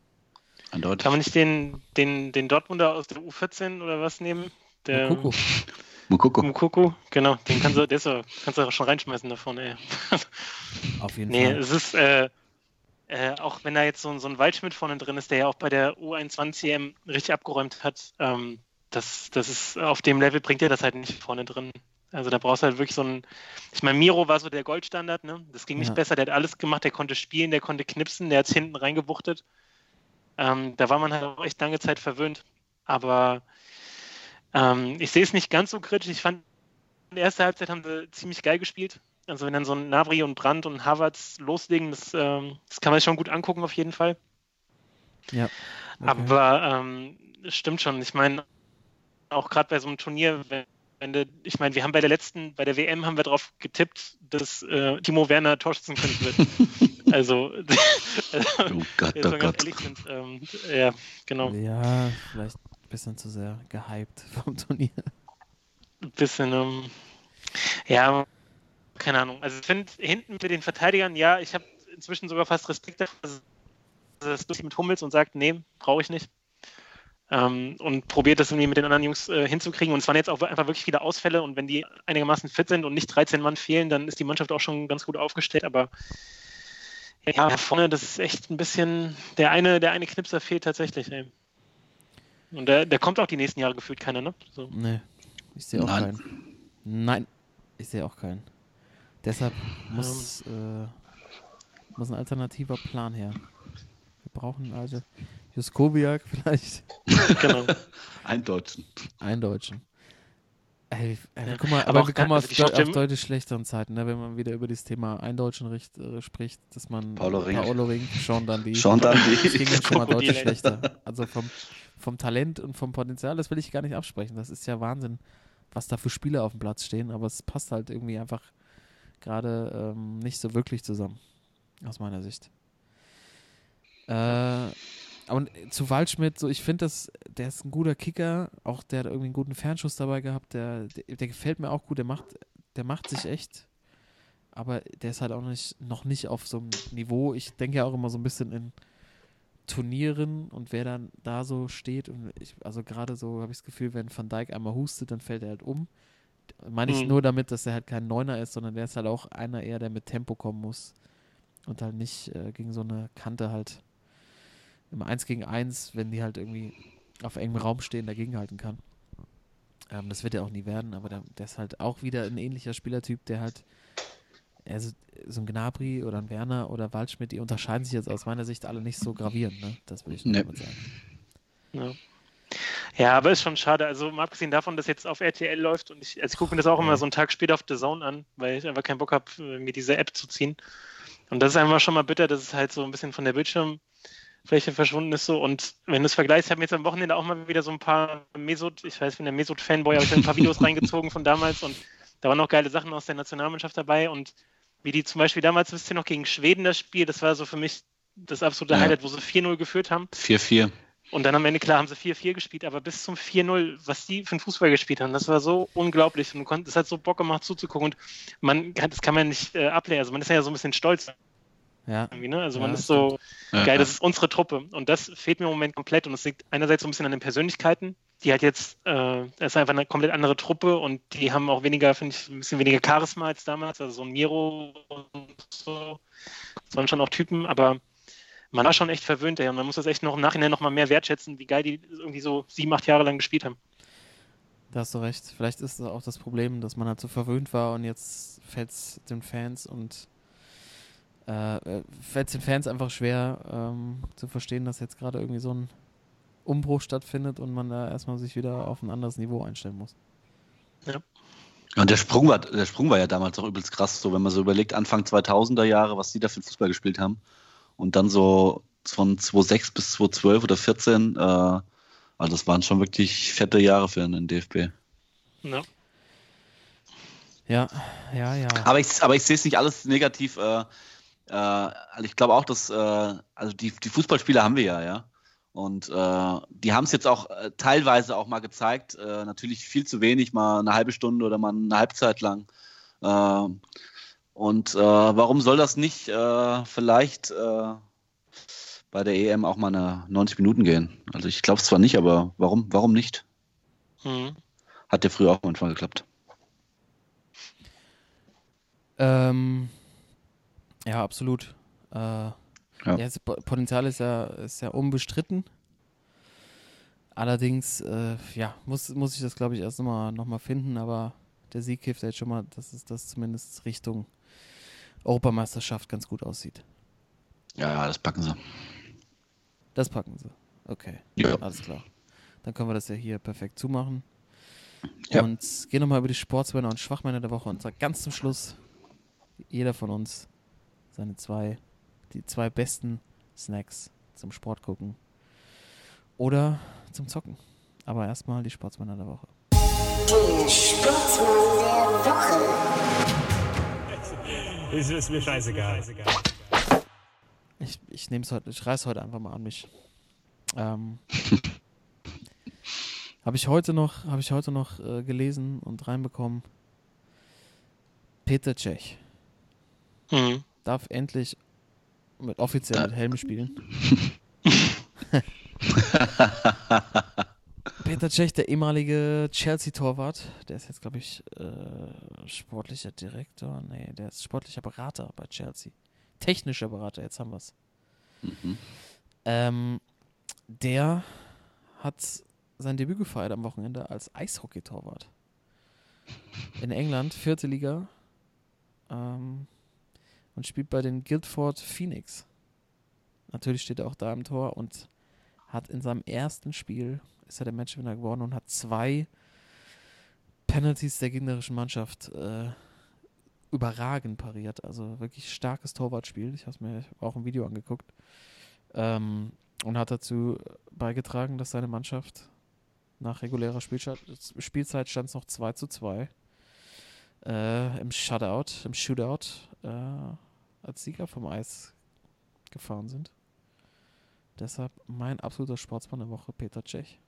Eindeutig. Kann man nicht den, den, den Dortmunder aus der U14 oder was nehmen? Der Mokoko. Mukoko. Mukoko, genau, den kannst du, der ist, kannst du auch schon reinschmeißen davon, ey. Auf jeden Nee, Fall. es ist, äh, äh, auch wenn da jetzt so, ein- so ein Waldschmidt vorne drin ist, der ja auch bei der U21 EM richtig abgeräumt hat, ähm, das, das ist auf dem Level bringt er das halt nicht vorne drin. Also da brauchst du halt wirklich so ein. Ich meine, Miro war so der Goldstandard, ne? Das ging nicht Ja. besser, der hat alles gemacht, der konnte spielen, der konnte knipsen, der hat es hinten reingewuchtet. Ähm, da war man halt auch echt lange Zeit verwöhnt. Aber ähm, ich sehe es nicht ganz so kritisch. Ich fand, in der ersten Halbzeit haben sie ziemlich geil gespielt. Also wenn dann so ein Nabri und Brandt und Havertz loslegen, das, ähm, das kann man sich schon gut angucken auf jeden Fall. Ja. Okay. Aber ähm, es stimmt schon. Ich meine, auch gerade bei so einem Turnier, wenn, wenn du, ich meine, wir haben bei der letzten, bei der WM haben wir darauf getippt, dass äh, Timo Werner Torschützenkönig wird. also, Oh Gott, oh Gott. ehrlich sind, ähm, ja, genau. Ja, vielleicht ein bisschen zu sehr gehypt vom Turnier. Ein bisschen, ähm, ja, keine Ahnung. Also ich finde hinten mit den Verteidigern, ja, ich habe inzwischen sogar fast Respekt dass das durch mit Hummels und sagt, nee, brauche ich nicht. Ähm, und probiert das irgendwie mit den anderen Jungs äh, hinzukriegen. Und es waren jetzt auch einfach wirklich viele Ausfälle. Und wenn die einigermaßen fit sind und nicht 13 Mann fehlen, dann ist die Mannschaft auch schon ganz gut aufgestellt. Aber ja, vorne, das ist echt ein bisschen, der eine, der eine Knipser fehlt tatsächlich. Ey. Und der, der kommt auch die nächsten Jahre gefühlt keiner, ne? So. Nee, ich sehe auch Nein. keinen. Nein, ich sehe auch keinen. Deshalb muss, äh, muss ein alternativer Plan her. Wir brauchen also Juskowiak vielleicht genau. Ein Deutschen. einen Deutschen. Ey, ey, guck mal, aber wir kommen also Schauspieler- auf deutlich schlechteren Zeiten, ne, wenn man wieder über das Thema Eindeutschen äh, spricht, dass man Paolo Ring. Paolo Ring, Sean Dundee, Sean Dundee. das ging schon mal deutlich schlechter. Also vom, vom Talent und vom Potenzial, das will ich gar nicht absprechen. Das ist ja Wahnsinn, was da für Spieler auf dem Platz stehen, aber es passt halt irgendwie einfach gerade ähm, nicht so wirklich zusammen, aus meiner Sicht. Äh, und zu Waldschmidt, so ich finde das, der ist ein guter Kicker, auch der hat irgendwie einen guten Fernschuss dabei gehabt, der, der, der gefällt mir auch gut, der macht, der macht sich echt, aber der ist halt auch nicht, noch nicht auf so einem Niveau. Ich denke ja auch immer so ein bisschen in Turnieren und wer dann da so steht und ich, also gerade so habe ich das Gefühl, wenn Van Dijk einmal hustet, dann fällt er halt um. Meine ich Mhm. nur damit, dass er halt kein Neuner ist, sondern der ist halt auch einer eher, der mit Tempo kommen muss und halt nicht äh, gegen so eine Kante halt im 1 gegen 1, wenn die halt irgendwie auf engem Raum stehen, dagegenhalten kann. Ähm, das wird er auch nie werden, aber der, der ist halt auch wieder ein ähnlicher Spielertyp, der halt, also so ein Gnabry oder ein Werner oder Waldschmidt, die unterscheiden sich jetzt aus meiner Sicht alle nicht so gravierend, ne? Das will ich nur Nee. damit sagen. Ja. ja, aber ist schon schade. Also mal abgesehen davon, dass jetzt auf RTL läuft und ich, also ich gucke mir das auch immer so einen Tag später auf The Zone an, weil ich einfach keinen Bock habe, mir diese App zu ziehen. Und das ist einfach schon mal bitter, dass es halt so ein bisschen von der Bildschirmfläche verschwunden ist so. Und wenn du es vergleichst, ich habe mir jetzt am Wochenende auch mal wieder so ein paar Mesut, ich weiß, ich bin der Mesut-Fanboy, habe ich ein paar Videos reingezogen von damals und da waren auch geile Sachen aus der Nationalmannschaft dabei und wie die zum Beispiel damals, wisst ihr noch, gegen Schweden das Spiel, das war so für mich das absolute Ja. Highlight, wo sie 4-0 geführt haben. 4-4. Und dann am Ende, klar, haben sie 4-4 gespielt, aber bis zum 4-0, was die für einen Fußball gespielt haben, das war so unglaublich. Und es hat so Bock gemacht zuzugucken. Und man kann, das kann man nicht äh, ablehnen. Also man ist ja so ein bisschen stolz Ja, irgendwie, ne? Also Ja, man ist so Ja. geil, das ist unsere Truppe. Und das fehlt mir im Moment komplett. Und es liegt einerseits so ein bisschen an den Persönlichkeiten, die halt jetzt, äh, das ist einfach eine komplett andere Truppe und die haben auch weniger, finde ich, ein bisschen weniger Charisma als damals. Also so ein Miro und so. Das waren schon auch Typen, aber man war schon echt verwöhnt, ey. Und man muss das echt noch im Nachhinein noch mal mehr wertschätzen, wie geil die irgendwie so sieben, acht Jahre lang gespielt haben. da hast du recht. Vielleicht ist das auch das Problem, dass man halt so verwöhnt war und jetzt fällt es den Fans und äh, äh, fällt es den Fans einfach schwer ähm, zu verstehen, dass jetzt gerade irgendwie so ein Umbruch stattfindet und man da erstmal sich wieder auf ein anderes Niveau einstellen muss. Und der Sprung, war, der Sprung war ja damals auch übelst krass, so wenn man so überlegt, Anfang 2000er Jahre, was die da für Fußball gespielt haben. Und dann so von 2006 bis 2012 oder 14, äh, also das waren schon wirklich fette Jahre für den DFB. Ja. Ja, ja, ja. Aber ich, aber ich sehe es nicht alles negativ. Äh, also ich glaube auch, dass äh, also die, die Fußballspieler haben wir ja, ja. Und äh, die haben es jetzt auch äh, teilweise auch mal gezeigt. Äh, natürlich viel zu wenig, mal eine halbe Stunde oder mal eine Halbzeit lang. Äh, und äh, warum soll das nicht äh, vielleicht äh, bei der EM auch mal eine 90 Minuten gehen? Also ich glaube es zwar nicht, aber warum, warum nicht? Mhm. Hat ja früher auch manchmal geklappt. Ähm, ja, absolut. Äh, ja. das Po- Potenzial ist ja, ist ja unbestritten. Allerdings, äh, ja, muss, muss ich das, glaube ich, erst nochmal noch mal finden, aber der Sieg hilft ja jetzt schon mal, dass es das zumindest Richtung Europameisterschaft ganz gut aussieht. Ja, ja, das packen sie. Das packen sie. Okay, Ja. alles klar. Dann können wir das ja hier perfekt zumachen. Ja. Und gehen nochmal über die Sportsmänner und Schwachmänner der Woche und sagen ganz zum Schluss, jeder von uns seine zwei, die zwei besten Snacks zum Sport gucken oder zum Zocken. Aber erstmal die Sportsmänner der Woche. Sportsmann der Woche. Ist, ist mir scheißegal. Ich, ich nehme es heute, ich reiß heute einfach mal an mich. Ähm, habe ich heute noch, habe ich heute noch äh, gelesen und reinbekommen. Peter Cech Mhm. Darf endlich mit offiziell mit Helm spielen. Peter Cech, der ehemalige Chelsea-Torwart, der ist jetzt, glaube ich, äh, sportlicher Direktor. Nee, der ist sportlicher Berater bei Chelsea. Technischer Berater, jetzt haben wir es. Mhm. Ähm, der hat sein Debüt gefeiert am Wochenende als Eishockey-Torwart. In England, vierte Liga. Ähm, und spielt bei den Guildford Phoenix. Natürlich steht er auch da im Tor und hat in seinem ersten Spiel, ist er der Matchwinner geworden und hat zwei Penalties der gegnerischen Mannschaft äh, überragend pariert. Also wirklich starkes Torwartspiel. Ich habe es mir auch im Video angeguckt. Ähm, und hat dazu beigetragen, dass seine Mannschaft nach regulärer Spielzeit, Spielzeit stand es noch 2 zu 2 äh, im Shutout, im Shootout äh, als Sieger vom Eis gefahren sind. Deshalb mein absoluter Sportsmann der Woche, Peter Cech.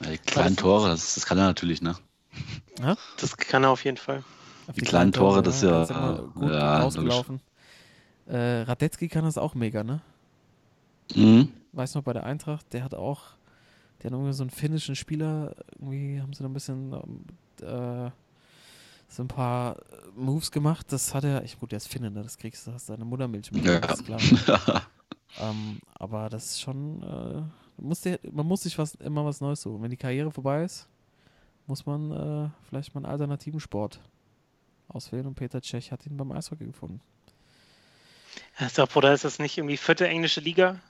Ja, die kleinen Tore, das, das kann er natürlich, ne? Das kann er auf jeden Fall. Auf Die kleinen Tore, das ist ja- gut ja, rausgelaufen. Äh, Radetzky kann das auch mega, ne? Mhm. weiß noch bei der Eintracht, der hat auch, der hat irgendwie so einen finnischen Spieler, irgendwie haben sie da ein bisschen ähm, äh, so ein paar Moves gemacht. Das hat er, ich, gut, der ist Finne, ne? das kriegst du, hast deine Muttermilch mit, Ja. das ist klar. ähm, aber das ist schon, äh, muss der, man muss sich was, immer was Neues suchen. Wenn die Karriere vorbei ist, muss man äh, vielleicht mal einen alternativen Sport auswählen und Peter Cech hat ihn beim Eishockey gefunden. Doch- Oder ist das nicht irgendwie vierte englische Liga?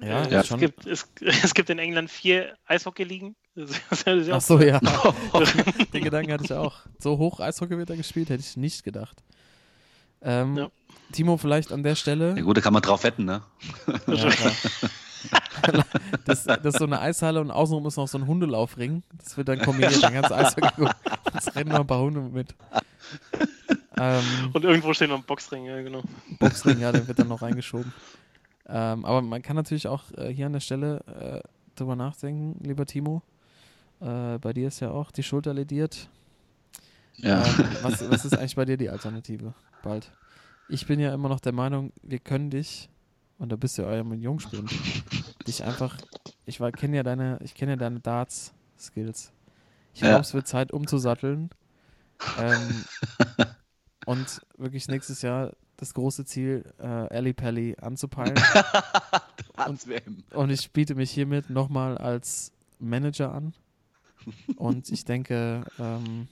Ja, Äh, Ja. es, gibt, es, es gibt in England vier Eishockey-Ligen. Ach auch- so, ja. Den Gedanken hatte ich auch. So hoch Eishockey wird er gespielt, hätte ich nicht gedacht. Ähm, Ja. Timo, vielleicht an der Stelle. Ja gut, da kann man drauf wetten, ne? Ja, das, das ist so eine Eishalle und außenrum ist noch so ein Hundelaufring. Das wird dann kombiniert, dann kannst du Eishockey gucken. Es rennen noch ein paar Hunde mit. Ähm, Und irgendwo stehen noch ein Boxring, ja, genau. Boxring, ja, der wird dann noch reingeschoben. Ähm, aber man kann natürlich auch äh, hier an der Stelle äh, drüber nachdenken, lieber Timo. Äh, bei dir ist ja auch die Schulter lediert. Ja. Ähm, was, was ist eigentlich bei dir die Alternative? Bald. Ich bin ja immer noch der Meinung, wir können dich, und da bist du ja mit Jungspielen, dich einfach, ich kenne ja deine, ich kenne ja deine Darts-Skills. Ich Ja. glaube, es wird Zeit umzusatteln. Ähm, und wirklich nächstes Jahr das große Ziel, äh, Ali Pally anzupeilen. WM. Und ich biete mich hiermit nochmal als Manager an. Und ich denke, ähm,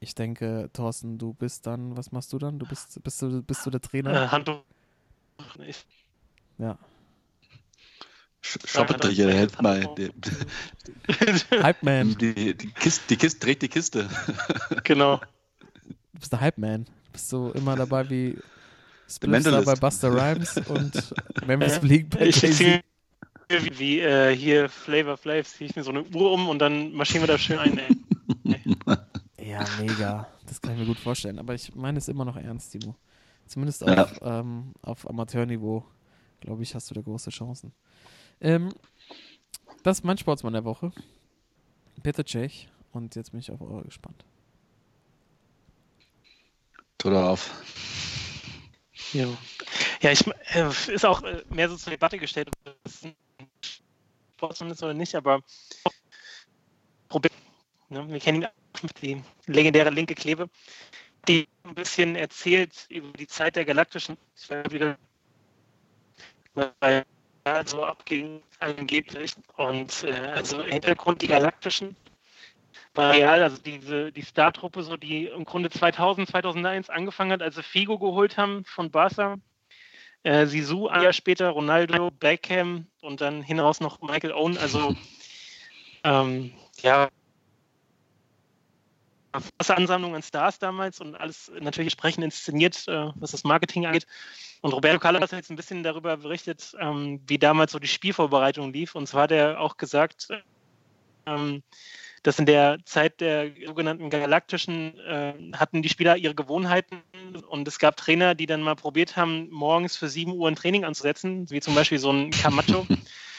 ich denke, Thorsten, du bist dann, was machst du dann? Du bist, bist du, bist du der Trainer? Äh, Handtuch. Ich, Ja. Shoppet hier, hält mal. Hype Man. die, die, Kiste, die Kiste, dreht die Kiste. genau. Du bist der Hype Man. Du bist so immer dabei wie Mentalist. bei Buster Rhymes und Memphis Bleak bei Jay-Z. Wie, wie äh, hier Flavor Flav, ziehe ich mir so eine Uhr um und dann marschieren wir da schön ein. Ey. Ja, mega. Das kann ich mir gut vorstellen. Aber ich meine es immer noch ernst, Timo. Zumindest Ja. auf, ähm, auf Amateurniveau, glaube ich, hast du da große Chancen. Ähm, das ist mein Sportsmann der Woche. Peter Cech. Und jetzt bin ich auf eure gespannt. Doch auf. Ja, ja ich, äh, ist auch äh, mehr so zur Debatte gestellt, ob das ein Sportsmann ist oder nicht, aber Problem, ne? wir kennen ihn die legendäre linke Klebe, die ein bisschen erzählt über die Zeit der Galaktischen. Ich war wieder weil so abging angeblich und äh, also Hintergrund die Galaktischen war real, also diese die Startruppe, so die im Grunde 2000, 2001 angefangen hat, als sie Figo geholt haben von Barca. Äh, Sisu ein Jahr später, Ronaldo, Beckham und dann hinaus noch Michael Owen. Also ähm, ja, große Ansammlung an Stars damals und alles natürlich entsprechend inszeniert, äh, was das Marketing angeht. Und Roberto Carlos hat jetzt ein bisschen darüber berichtet, ähm, wie damals so die Spielvorbereitung lief. Und zwar hat er auch gesagt, ähm, dass in der Zeit der sogenannten Galaktischen äh, hatten die Spieler ihre Gewohnheiten und es gab Trainer, die dann mal probiert haben, morgens für 7 Uhr ein Training anzusetzen, wie zum Beispiel so ein Camacho,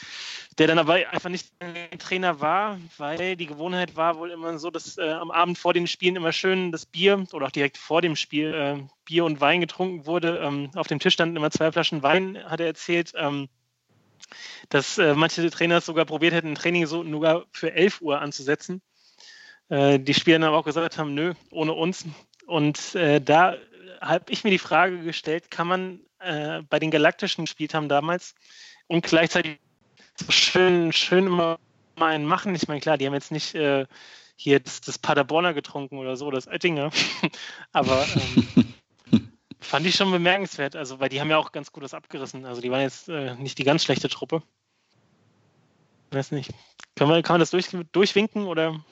der dann aber einfach nicht Trainer war, weil die Gewohnheit war wohl immer so, dass äh, am Abend vor den Spielen immer schön das Bier oder auch direkt vor dem Spiel äh, Bier und Wein getrunken wurde. Ähm, auf dem Tisch standen immer zwei Flaschen Wein, hat er erzählt. Ähm, dass äh, manche Trainer sogar probiert hätten, ein Training so nur für 11 Uhr anzusetzen. Äh, die Spieler aber auch gesagt haben, nö, ohne uns. Und äh, da habe ich mir die Frage gestellt, kann man äh, bei den Galaktischen gespielt haben damals und gleichzeitig so schön, schön immer einen machen. Ich meine, klar, die haben jetzt nicht äh, hier das, das Paderborner getrunken oder so, das Oettinger. Aber ähm, fand ich schon bemerkenswert. Also, weil die haben ja auch ganz gut was abgerissen. Also, die waren jetzt äh, nicht die ganz schlechte Truppe. Weiß nicht. Kann man, kann man das durch, durchwinken oder?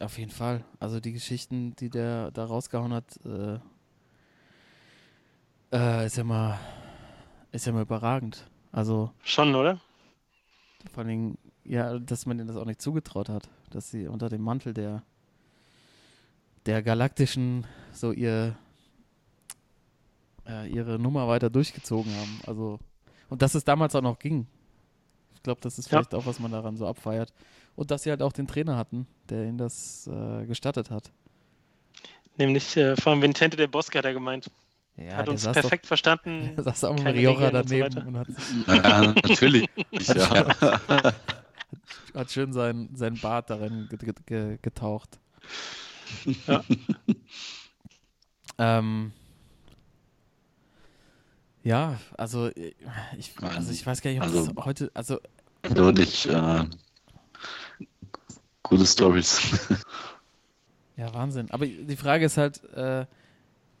Auf jeden Fall. Also die Geschichten, die der da rausgehauen hat, äh, äh, ist ja mal, ist ja mal überragend. Also Schon, oder? vor allen Dingen, ja, dass man ihnen das auch nicht zugetraut hat, dass sie unter dem Mantel der der galaktischen so ihr äh, ihre Nummer weiter durchgezogen haben. Also und dass es damals auch noch ging. Ich glaube, das ist Ja. vielleicht auch, was man daran so abfeiert. Und dass sie halt auch den Trainer hatten, der ihnen das äh, gestattet hat. Nämlich äh, allem Vincente der Bosca hat er gemeint. Ja, hat der uns saß perfekt Doch, verstanden. der saß auch mit Rioja und daneben weiter. und hat, Ja, natürlich. ja. hat schön sein, sein Bart darin ge- ge- ge- getaucht. Ja. ähm, ja, also äh, ich, also ich weiß gar nicht, ob Also- das heute, also Wirklich äh, gute Stories. ja, Wahnsinn. Aber die Frage ist halt, äh,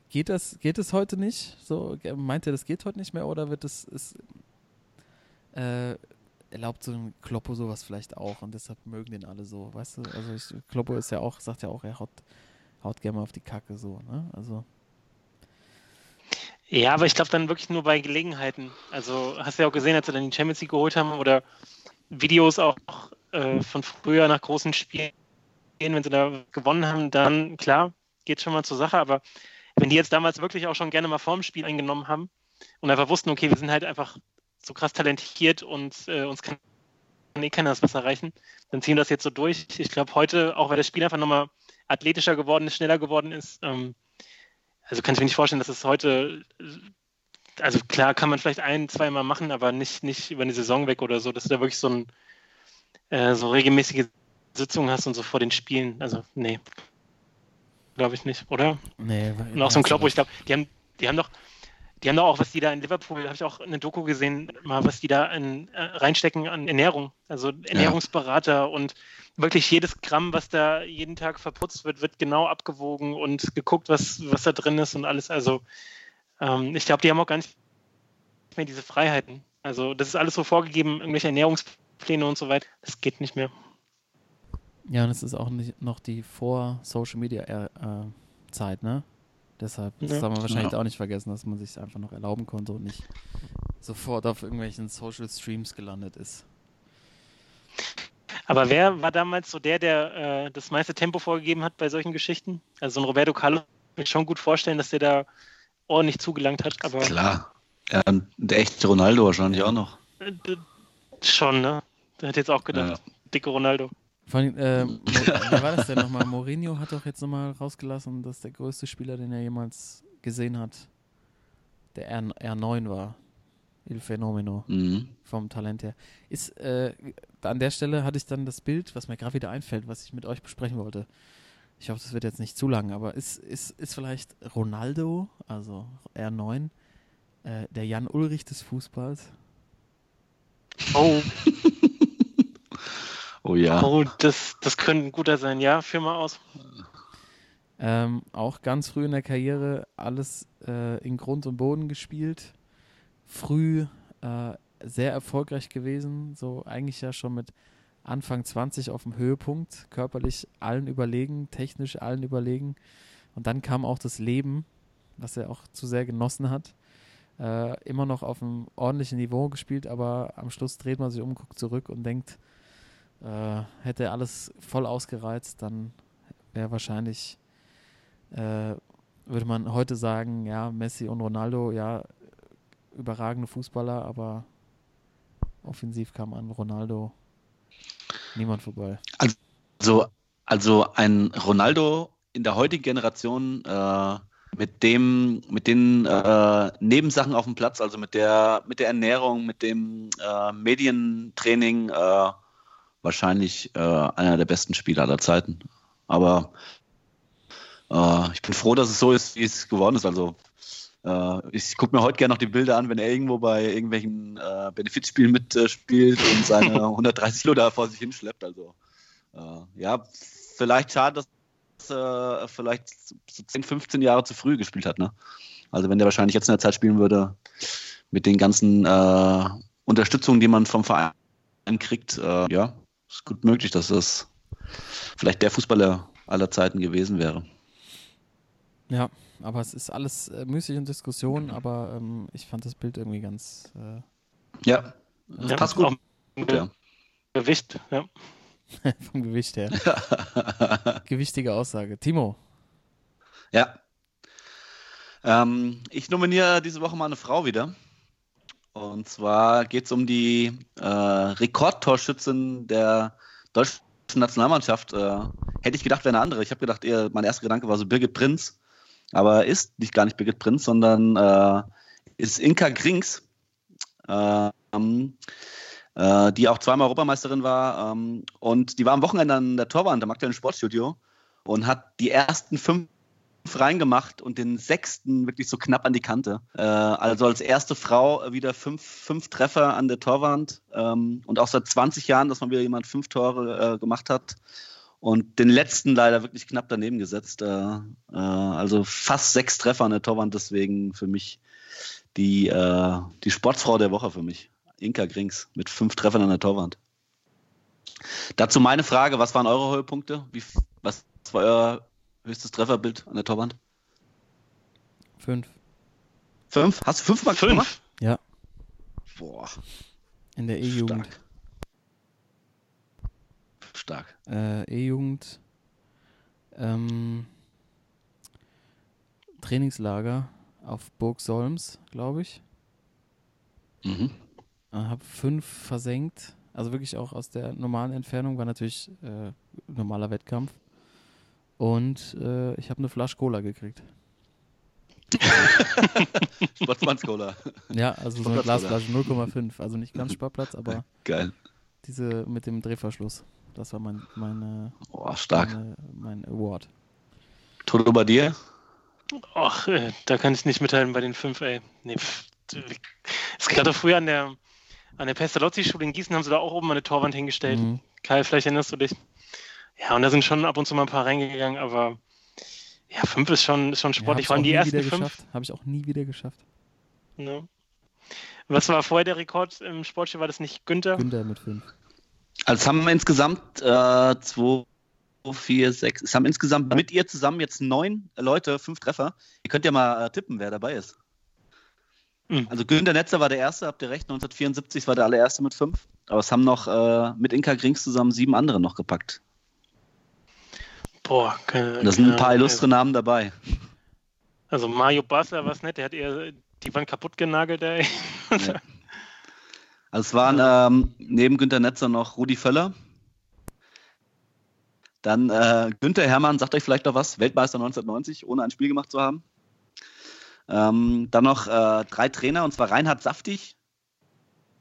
geht das, geht es heute nicht? So, meint ihr, das geht heute nicht mehr oder wird es, ist, äh, erlaubt so ein Kloppo sowas vielleicht auch und deshalb mögen den alle so, weißt du? Also ich, Kloppo ist ja auch, sagt ja auch, er haut, haut gerne mal auf die Kacke so, ne? Also Ja, aber ich glaube dann wirklich nur bei Gelegenheiten. Also hast du ja auch gesehen, als sie dann die Champions League geholt haben oder Videos auch äh, von früher nach großen Spielen, wenn sie da gewonnen haben, dann klar, geht schon mal zur Sache. Aber wenn die jetzt damals wirklich auch schon gerne mal vorm Spiel eingenommen haben und einfach wussten, okay, wir sind halt einfach so krass talentiert und äh, uns kann eh keiner das was erreichen, dann ziehen wir das jetzt so durch. Ich glaube heute, auch weil das Spiel einfach nochmal athletischer geworden ist, schneller geworden ist, ähm, also kann ich mir nicht vorstellen, dass es heute, also klar kann man vielleicht ein, zweimal machen, aber nicht, nicht über eine Saison weg oder so, dass du da wirklich so, ein, äh, so regelmäßige Sitzungen hast und so vor den Spielen. Also nee, glaube ich nicht, oder? nee. Und auch so ein Kloppo, ich glaube, die haben, die haben doch, die haben doch auch, was die da in Liverpool, habe ich auch eine Doku gesehen, mal was die da in, äh, reinstecken an Ernährung. Also Ernährungsberater und wirklich jedes Gramm, was da jeden Tag verputzt wird, wird genau abgewogen und geguckt, was, was da drin ist und alles. Also ähm, ich glaube, die haben auch gar nicht mehr diese Freiheiten. Also das ist alles so vorgegeben, irgendwelche Ernährungspläne und so weiter. Das geht nicht mehr. Ja, und es ist auch nicht noch die Vor-Social-Media-Zeit, ne? Deshalb, das Ja. darf man wahrscheinlich Ja. auch nicht vergessen, dass man sich einfach noch erlauben konnte und nicht sofort auf irgendwelchen Social Streams gelandet ist. Aber wer war damals so der, der äh, das meiste Tempo vorgegeben hat bei solchen Geschichten? Also so ein Roberto Carlos kann ich schon gut vorstellen, dass der da ordentlich zugelangt hat, aber Klar. Ja, und der echte Ronaldo wahrscheinlich auch noch. äh, schon, ne? Der hat jetzt auch gedacht, dicke Ronaldo. Vor allem, äh, Mo- wer war das denn nochmal? Mourinho hat doch jetzt nochmal rausgelassen, dass der größte Spieler, den er jemals gesehen hat, der R R9 war. Il Fenomeno. Mhm. vom Talent her. Ist, äh, an der Stelle hatte ich dann das Bild, was mir gerade wieder einfällt, was ich mit euch besprechen wollte. Ich hoffe, das wird jetzt nicht zu lang, aber ist, ist, ist vielleicht Ronaldo, also R9, äh, der Jan Ulrich des Fußballs? Oh, Oh ja. oh das, das könnte ein guter sein. Ja, führ mal aus. Ähm, auch ganz früh in der Karriere alles äh, in Grund und Boden gespielt. Früh äh, sehr erfolgreich gewesen, so eigentlich ja schon mit Anfang 20 auf dem Höhepunkt, körperlich allen überlegen, technisch allen überlegen. Und dann kam auch das Leben, was er auch zu sehr genossen hat. Äh, immer noch auf einem ordentlichen Niveau gespielt, aber am Schluss dreht man sich um, guckt zurück und denkt, äh, hätte er alles voll ausgereizt, dann wäre wahrscheinlich äh, würde man heute sagen, ja, Messi und Ronaldo, ja, überragende Fußballer, aber offensiv kam an Ronaldo niemand vorbei. Also, also ein Ronaldo in der heutigen Generation äh, mit dem, mit den äh, Nebensachen auf dem Platz, also mit der, mit der Ernährung, mit dem äh, Medientraining, äh, wahrscheinlich äh, einer der besten Spieler aller Zeiten. Aber äh, ich bin froh, dass es so ist, wie es geworden ist. Also äh, ich gucke mir heute gerne noch die Bilder an, wenn er irgendwo bei irgendwelchen äh, Benefizspielen mitspielt und seine 130 Kilo da vor sich hinschleppt. Also äh, ja, vielleicht schade, dass er vielleicht so 10, 15 Jahre zu früh gespielt hat. Ne? Also wenn der wahrscheinlich jetzt in der Zeit spielen würde, mit den ganzen äh, Unterstützungen, die man vom Verein kriegt, äh, ja, ist gut möglich, dass das vielleicht der Fußballer aller Zeiten gewesen wäre. Ja, aber es ist alles äh, müßig und Diskussion, aber ähm, ich fand das Bild irgendwie ganz. Äh, Ja, das Ja, passt gut. auch gut ja. Gewicht, ja. vom Gewicht her. Gewichtige Aussage. Timo, Ja. Ähm, ich nominiere diese Woche mal eine Frau wieder. Und zwar geht es um die äh, Rekordtorschützin der deutschen Nationalmannschaft. Äh, hätte ich gedacht, wäre eine andere. Ich habe gedacht, eher, mein erster Gedanke war so Birgit Prinz. Aber ist nicht gar nicht Birgit Prinz, sondern äh, ist Inka Grings, ähm, äh, die auch zweimal Europameisterin war. Ähm, und die war am Wochenende an der Torwand am aktuellen Sportstudio und hat die ersten fünf reingemacht und den sechsten wirklich so knapp an die Kante. Äh, also als erste Frau wieder fünf, fünf Treffer an der Torwand ähm, und auch seit 20 Jahren, dass man wieder jemand fünf Tore äh, gemacht hat. Und den letzten leider wirklich knapp daneben gesetzt. Äh, äh, also fast sechs Treffer an der Torwand, deswegen für mich die, äh, die Sportsfrau der Woche für mich. Inka Grings mit fünf Treffern an der Torwand. Dazu meine Frage, was waren eure Höhepunkte? Wie, was war euer höchstes Trefferbild an der Torwand? fünf. Fünf? Hast du fünfmal Fünf. gemacht? Ja, Boah, in der E-Jugend. stark. Stark. Äh, E-Jugend. Ähm, Trainingslager auf Burg Solms, glaube ich. Mhm. Äh, Hab fünf versenkt. Also wirklich auch aus der normalen Entfernung. War natürlich äh, normaler Wettkampf. Und äh, ich habe eine Flasche Cola gekriegt. Sportsmannscola. Ja, also so eine Glasflasche 0,5. Also nicht ganz Sportplatz, aber Geil. diese mit dem Drehverschluss. Das war mein, meine, Oh, stark. meine, mein Award. Toto bei dir? Ach, äh, da kann ich nicht mithalten bei den fünf, ey. Nee, pff, es gab doch früher an der, an der Pestalozzi-Schule in Gießen haben sie da auch oben eine Torwand hingestellt. Mhm. Kai, vielleicht erinnerst du dich. Ja, und da sind schon ab und zu mal ein paar reingegangen, aber ja, fünf ist schon, ist schon Ja, sportlich. hab's Vor allem die ersten fünf. geschafft. Habe ich auch nie wieder geschafft. Ne? Was war vorher der Rekord im Sportspiel? War das nicht Günther? Günther mit fünf. Also es haben insgesamt äh, zwei, vier, sechs, es haben insgesamt mit ihr zusammen jetzt neun Leute, fünf Treffer. Ihr könnt ja mal äh, tippen, wer dabei ist. Mhm. Also Günter Netzer war der Erste, habt ihr recht, 1974 war der allererste mit fünf. Aber es haben noch äh, mit Inka Grings zusammen sieben andere noch gepackt. Boah, keine, da sind ein paar Ahnung, illustre Namen dabei. Also Mario Basler war es nicht, der hat eher die Wand kaputt genagelt, ey. Ja. Also es waren ähm, neben Günter Netzer noch Rudi Völler. Dann äh, Günther Hermann, sagt euch vielleicht noch was, Weltmeister 1990, ohne ein Spiel gemacht zu haben. Ähm, dann noch äh, drei Trainer, und zwar Reinhard Saftig,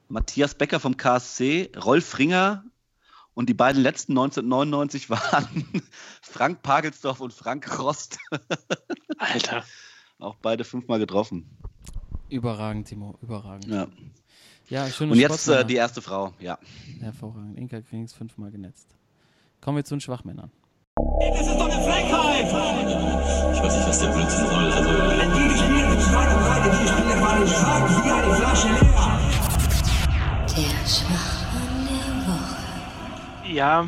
Matthias Becker vom KSC, Rolf Ringer und die beiden letzten 1999 waren Frank Pagelsdorf und Frank Rost. Alter. Auch beide fünfmal getroffen. Überragend, Timo, überragend. Ja. Ja, schöne Und jetzt äh, die erste Frau, ja. Hervorragend. Inka Krings fünfmal genetzt. Kommen wir zu den Schwachmännern. Das ist doch eine Frechheit! Ich weiß nicht, was der Blödsinn soll. Also, Die Spieler mit zwei Breite, die Spieler waren stark wie eine Flasche leer. Der Woche. Ja,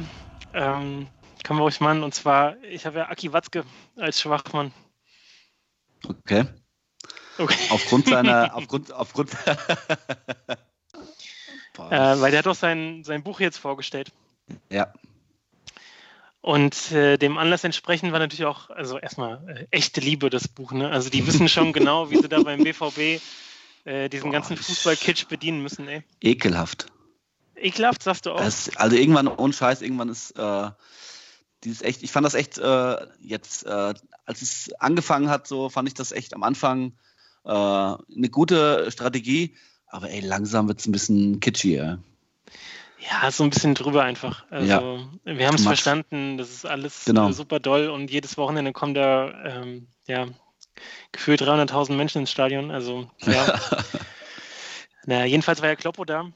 ähm, können wir ruhig machen. Und zwar, ich habe ja Aki Watzke als Schwachmann. Okay. Okay. Aufgrund seiner, aufgrund, aufgrund. Äh, weil der hat doch sein, sein Buch jetzt vorgestellt. ja, Und äh, dem Anlass entsprechend war natürlich auch, also erstmal äh, echte Liebe, das Buch. Ne? Also die wissen schon genau, wie sie da beim BVB äh, diesen Boah, ganzen Fußball-Kitsch bedienen müssen. Ey. ekelhaft. Ekelhaft, sagst du auch? Es, also irgendwann, ohne Scheiß, irgendwann ist äh, dieses echt, ich fand das echt äh, jetzt, äh, als es angefangen hat, so fand ich das echt am Anfang äh, eine gute Strategie, aber ey, langsam wird es ein bisschen kitschy, ja. Ja, so ein bisschen drüber einfach. Also, Ja. wir haben es verstanden, das ist alles Genau. super doll und jedes Wochenende kommen da ähm, ja, gefühlt 300.000 Menschen ins Stadion. Also, ja. naja, jedenfalls war ja Kloppo da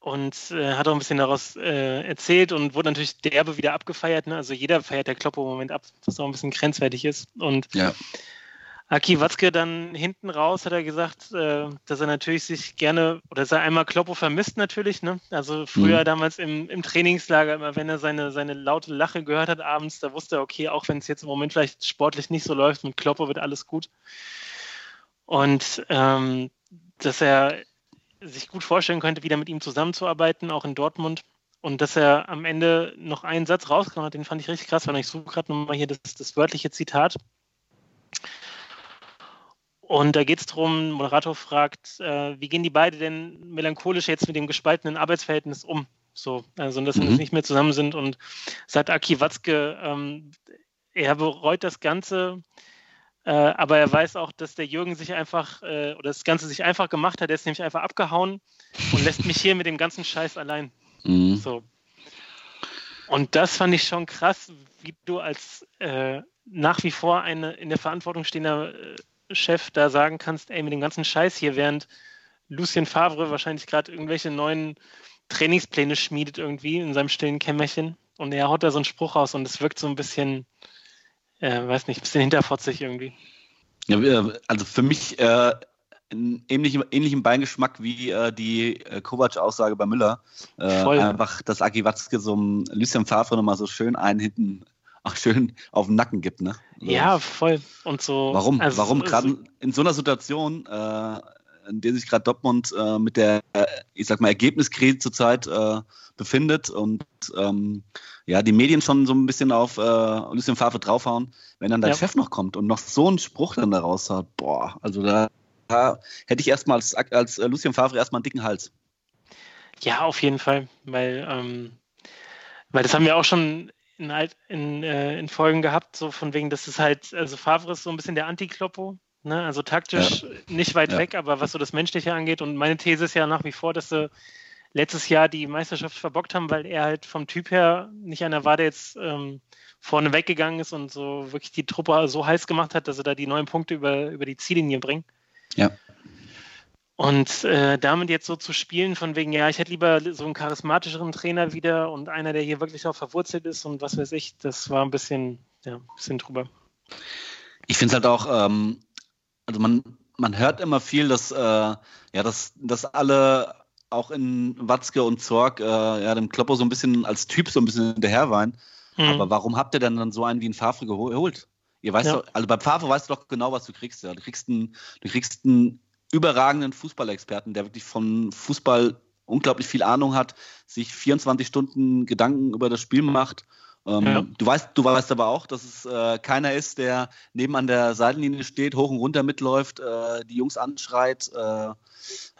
und äh, hat auch ein bisschen daraus äh, erzählt und wurde natürlich derbe wieder abgefeiert. Ne? Also, jeder feiert der Kloppo im Moment ab, was auch ein bisschen grenzwertig ist. Und Ja. Aki Watzke dann hinten raus hat er gesagt, äh, dass er natürlich sich gerne, oder dass er einmal Kloppo vermisst natürlich, ne? Also früher Mhm. damals im, im Trainingslager, immer wenn er seine, seine laute Lache gehört hat abends, da wusste er, okay, auch wenn es jetzt im Moment vielleicht sportlich nicht so läuft, mit Kloppo wird alles gut. Und ähm, dass er sich gut vorstellen könnte, wieder mit ihm zusammenzuarbeiten, auch in Dortmund. Und dass er am Ende noch einen Satz rausgekommen hat, den fand ich richtig krass, weil ich suche gerade nochmal hier das, das wörtliche Zitat. Und da geht es darum, Moderator fragt, äh, wie gehen die beiden denn melancholisch jetzt mit dem gespaltenen Arbeitsverhältnis um? So, also dass sie Mhm. nicht mehr zusammen sind und sagt Aki Watzke, ähm, er bereut das Ganze, äh, aber er weiß auch, dass der Jürgen sich einfach äh, oder das Ganze sich einfach gemacht hat, er ist nämlich einfach abgehauen und lässt mich hier mit dem ganzen Scheiß allein. Mhm. So. Und das fand ich schon krass, wie du als äh, nach wie vor eine in der Verantwortung stehender äh, Chef da sagen kannst, ey, mit dem ganzen Scheiß hier, während Lucien Favre wahrscheinlich gerade irgendwelche neuen Trainingspläne schmiedet irgendwie in seinem stillen Kämmerchen und er haut da so einen Spruch raus und es wirkt so ein bisschen, äh, weiß nicht, ein bisschen hinterfotzig irgendwie. Also für mich äh, einen ähnlichen, ähnlichen Beigeschmack wie äh, die äh, Kovac-Aussage bei Müller. Äh, Voll. einfach, dass Aki Watzke so einem Lucien Favre nochmal so schön einen hinten auch schön auf den Nacken gibt. Ne? Also, Ja, voll. Und so. Warum? also Warum gerade in so einer Situation, äh, in der sich gerade Dortmund äh, mit der, ich sag mal, Ergebniskrise zurzeit befindet und ähm, ja, die Medien schon so ein bisschen auf äh, Lucien Favre draufhauen, wenn dann der Ja. Chef noch kommt und noch so einen Spruch dann da raushaut, boah, also da, da hätte ich erstmal als, als äh, Lucien Favre erstmal einen dicken Hals. Ja, auf jeden Fall, weil, ähm, weil das haben wir auch schon in, in, äh, in Folgen gehabt, so von wegen, dass es halt, also Favre ist so ein bisschen der Anti-Kloppo, ne? also taktisch nicht weit Ja. weg, aber was so das Menschliche angeht und meine These ist ja nach wie vor, dass sie letztes Jahr die Meisterschaft verbockt haben, weil er halt vom Typ her nicht einer war, der jetzt ähm, vorne weggegangen ist und so wirklich die Truppe so heiß gemacht hat, dass sie da die neun Punkte über, über die Ziellinie bringen. Ja. Und äh, damit jetzt so zu spielen, von wegen, ja, ich hätte lieber so einen charismatischeren Trainer wieder und einer, der hier wirklich auch verwurzelt ist und was weiß ich, das war ein bisschen, ja, ein bisschen drüber. Ich finde es halt auch, ähm, also man, man hört immer viel, dass, äh, ja, dass, dass alle auch in Watzke und Zorg äh, ja, dem Kloppo so ein bisschen als Typ so ein bisschen hinterherweinen. Hm. Aber warum habt ihr denn dann so einen wie einen Favre geho- geholt? Ihr weißt Ja. doch, also bei Favre weißt du doch genau, was du kriegst. Ja. Du kriegst einen, du kriegst einen überragenden Fußballexperten, der wirklich von Fußball unglaublich viel Ahnung hat, sich 24 Stunden Gedanken über das Spiel macht. Ähm, Ja. du, weißt, du weißt aber auch, dass es äh, keiner ist, der neben an der Seitenlinie steht, hoch und runter mitläuft, äh, die Jungs anschreit. Äh,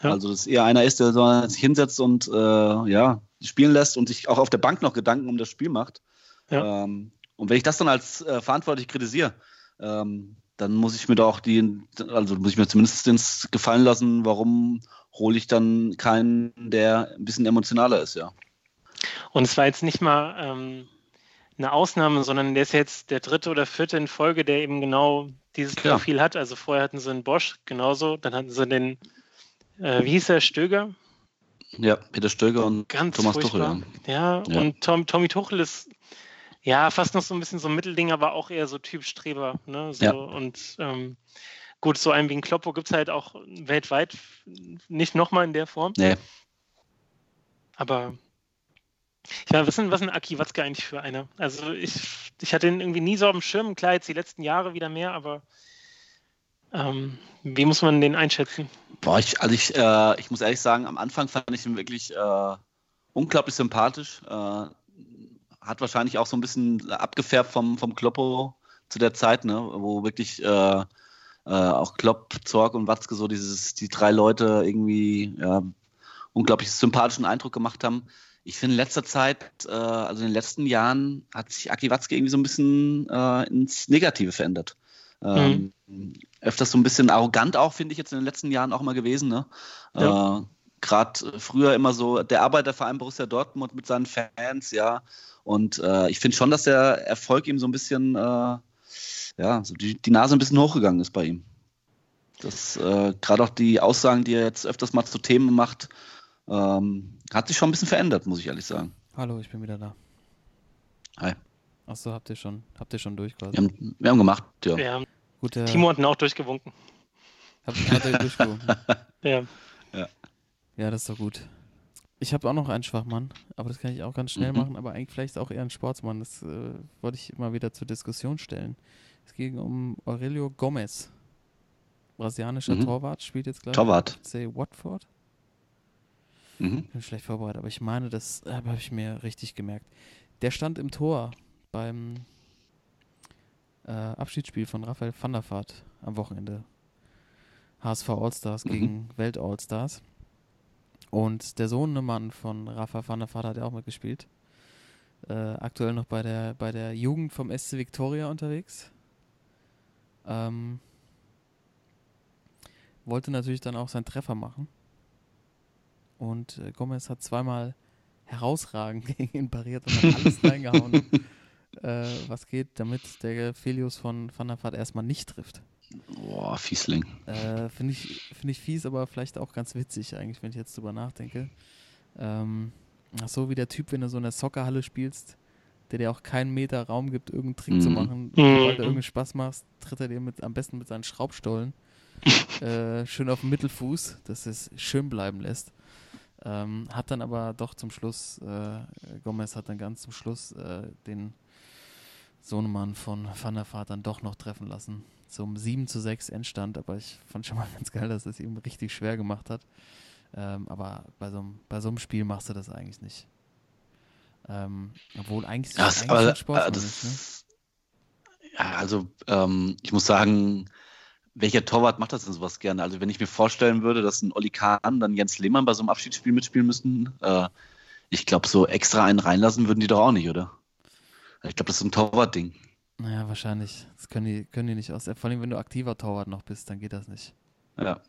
Also, dass eher einer ist, der sich hinsetzt und äh, ja, spielen lässt und sich auch auf der Bank noch Gedanken um das Spiel macht. Ja. Ähm, und wenn ich das dann als äh, verantwortlich kritisiere, ähm, dann muss ich mir da auch die, also muss ich mir zumindest gefallen lassen, warum hole ich dann keinen, der ein bisschen emotionaler ist, ja. Und es war jetzt nicht mal ähm, eine Ausnahme, sondern der ist jetzt der dritte oder vierte in Folge, der eben genau dieses Klar. Profil hat. Also vorher hatten sie einen Bosch genauso, dann hatten sie den, äh, wie hieß der, Stöger? Ja, Peter Stöger und Ganz Thomas furchtbar. Tuchel. Ja, Ja. und Tom, Tommy Tuchel ist ja fast noch so ein bisschen so ein Mittelding, aber auch eher so Typ Streber. Ne? So, Ja. Und ähm, gut, so einen wie ein Kloppo gibt es halt auch weltweit nicht nochmal in der Form. Nee, Aber ich meine, was ist was ist denn Aki Watzke eigentlich für einer? Also ich, ich hatte ihn irgendwie nie so auf dem Schirm. Klar, jetzt die letzten Jahre wieder mehr, aber ähm, wie muss man den einschätzen? Boah, ich, also ich, äh, ich muss ehrlich sagen, am Anfang fand ich ihn wirklich äh, unglaublich sympathisch. Äh, hat wahrscheinlich auch so ein bisschen abgefärbt vom, vom Kloppo zu der Zeit, ne, wo wirklich äh, äh, auch Klopp, Zorg und Watzke so dieses, die drei Leute irgendwie ja, unglaublich sympathischen Eindruck gemacht haben. Ich finde in letzter Zeit, äh, also in den letzten Jahren, hat sich Aki Watzke irgendwie so ein bisschen äh, ins Negative verändert. Ähm, Öfters so ein bisschen arrogant auch, finde ich jetzt in den letzten Jahren auch mal gewesen. Ne? Ja. Äh, Gerade früher immer so der Arbeiterverein Borussia Dortmund mit seinen Fans, ja. Und äh, ich finde schon, dass der Erfolg ihm so ein bisschen, äh, ja, so die, die Nase ein bisschen hochgegangen ist bei ihm. Das äh, gerade auch die Aussagen, die er jetzt öfters mal zu Themen macht, ähm, hat sich schon ein bisschen verändert, muss ich ehrlich sagen. Hallo, ich bin wieder da. Hi. Achso, habt ihr schon, habt ihr schon durch quasi? Wir haben, wir haben gemacht, ja. Wir haben, Gut, der, Timo hat ihn auch durchgewunken. habt, habt ihr durchgewunken? Ja. Ja, das ist doch gut. Ich habe auch noch einen Schwachmann, aber das kann ich auch ganz schnell Mhm. machen, aber eigentlich vielleicht auch eher ein Sportsmann. Das äh, wollte ich immer wieder zur Diskussion stellen. Es ging um Aurelio Gomez. Brasilianischer Mhm. Torwart, spielt jetzt gleich Torwart. FC Watford. Mhm. Bin schlecht vorbereitet, aber ich meine, das habe hab ich mir richtig gemerkt. Der stand im Tor beim äh, Abschiedsspiel von Raphael van der Vaart am Wochenende. HSV Allstars Mhm. gegen Welt Allstars. Und der Sohnemann von Rafa van der Vaart hat ja auch mitgespielt. Äh, aktuell noch bei der, bei der Jugend vom SC Victoria unterwegs. Ähm, wollte natürlich dann auch seinen Treffer machen. Und äh, Gomez hat zweimal herausragend gegen ihn pariert und hat alles reingehauen, äh, was geht, damit der Felius von Van der Vaart erstmal nicht trifft. Boah, Fiesling. Äh, Finde ich, find ich fies, aber vielleicht auch ganz witzig eigentlich, wenn ich jetzt drüber nachdenke. Ähm, ach so wie der Typ, wenn du so in der Soccerhalle spielst, der dir auch keinen Meter Raum gibt, irgendeinen Trick zu Mhm. machen. Mhm. Sobald du irgendeinen Spaß machst, tritt er dir mit, am besten mit seinen Schraubstollen äh, schön auf den Mittelfuß, dass es schön bleiben lässt. Ähm, hat dann aber doch zum Schluss, äh, Gomez hat dann ganz zum Schluss äh, den Sohnemann von Van der Vaart dann doch noch treffen lassen. Zum 7 zu 6 Endstand, aber ich fand schon mal ganz geil, dass es ihm richtig schwer gemacht hat. Ähm, aber bei so, einem, bei so einem Spiel machst du das eigentlich nicht. Ähm, obwohl eigentlich, Das, eigentlich aber, ein Sportsmann äh, ist, ne? das, Ja, also ähm, ich muss sagen, welcher Torwart macht das denn sowas gerne? Also wenn ich mir vorstellen würde, dass ein Olli Kahn dann Jens Lehmann bei so einem Abschiedsspiel mitspielen müssten, äh, ich glaube, so extra einen reinlassen würden die doch auch nicht, oder? Ich glaube, das ist ein Torwart-Ding. Naja, wahrscheinlich. Das können die, können die nicht aus. Vor allem, wenn du aktiver Torwart noch bist, dann geht das nicht. Ja.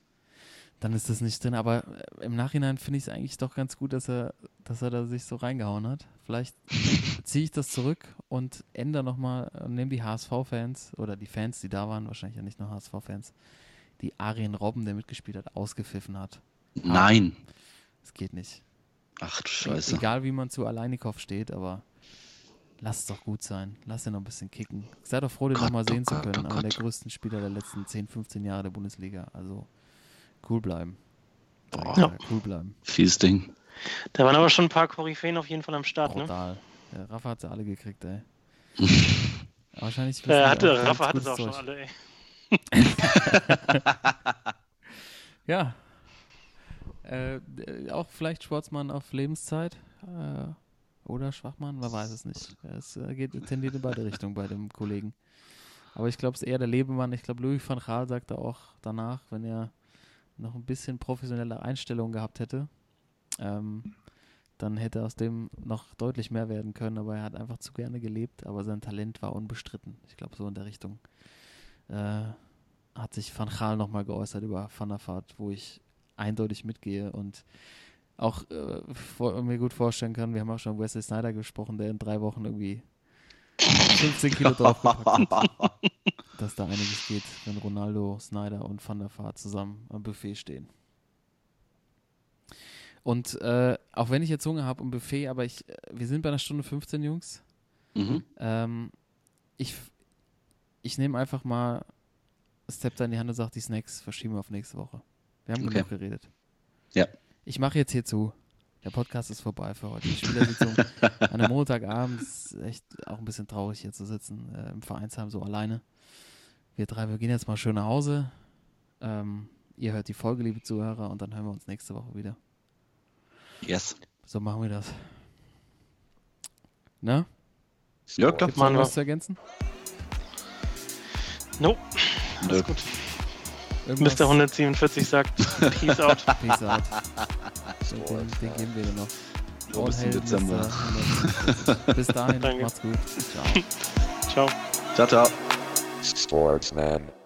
Dann ist das nicht drin. Aber äh, im Nachhinein finde ich es eigentlich doch ganz gut, dass er, dass er da sich so reingehauen hat. Vielleicht ziehe ich das zurück und ändere nochmal, nehme die HSV-Fans oder die Fans, die da waren, wahrscheinlich ja nicht nur HSV-Fans, die Arjen Robben, der mitgespielt hat, ausgepfiffen hat. Nein. Das geht nicht. Ach du Scheiße. Egal wie man zu Alleinikow steht, aber lass es doch gut sein. Lass ihn noch ein bisschen kicken. Sei doch froh, den nochmal oh sehen zu Gott, können. oh Einer der größten Spieler der letzten 10, 15 Jahre der Bundesliga. Also cool bleiben. Boah. Ja. Cool bleiben. Fieses Ding. Da waren aber schon ein paar Koryphäen auf jeden Fall am Start, ne? Brutal. Der Rafa hat sie alle gekriegt, ey. Wahrscheinlich Äh, hatte, Rafa hatte es auch schon Zeug. alle, ey. Ja. Äh, d- auch vielleicht Sportsmann auf Lebenszeit. Äh, oder Schwachmann, man weiß es nicht. Es äh, geht, tendiert in beide Richtungen bei dem Kollegen. Aber ich glaube, es ist eher der Lebemann. Ich glaube, Louis van Gaal sagte auch danach, wenn er noch ein bisschen professionelle Einstellung gehabt hätte, ähm, dann hätte aus dem noch deutlich mehr werden können. Aber er hat einfach zu gerne gelebt, aber sein Talent war unbestritten. Ich glaube, so in der Richtung. Äh, hat sich Van Gaal nochmal geäußert über Van der Vaart, wo ich eindeutig mitgehe und auch äh, vor, mir gut vorstellen kann, wir haben auch schon Wesley Snyder gesprochen, der in drei Wochen irgendwie 15 Kilo draufgepackt dass da einiges geht, wenn Ronaldo, Snyder und Van der Vaart zusammen am Buffet stehen. Und äh, auch wenn ich jetzt Hunger habe und Buffet, aber ich, äh, wir sind bei einer Stunde 15, Jungs. Mhm. Ähm, ich ich nehme einfach mal Step da in die Hand und sage, die Snacks verschieben wir auf nächste Woche. Wir haben Okay. genug geredet. Ja. Ich mache jetzt hier zu. Der Podcast ist vorbei für heute. Die Spielersitzung an einem Montagabend ist echt auch ein bisschen traurig hier zu sitzen, äh, im Vereinsheim so alleine. Wir drei, wir gehen jetzt mal schön nach Hause. Ähm, ihr hört die Folge, liebe Zuhörer, und dann hören wir uns nächste Woche wieder. Yes. So machen wir das. Na? Ja, klar. Gibt's wir. was zu ergänzen? No, Nö. alles gut. Irgendwas? Mr. 147 sagt Peace out. Peace out. Den, den, den geben wir dir noch. Ja, bis Dezember. Mr. 100. Bis dahin, Danke. macht's gut. Ciao. Ciao. Ciao, ciao. Sportsman.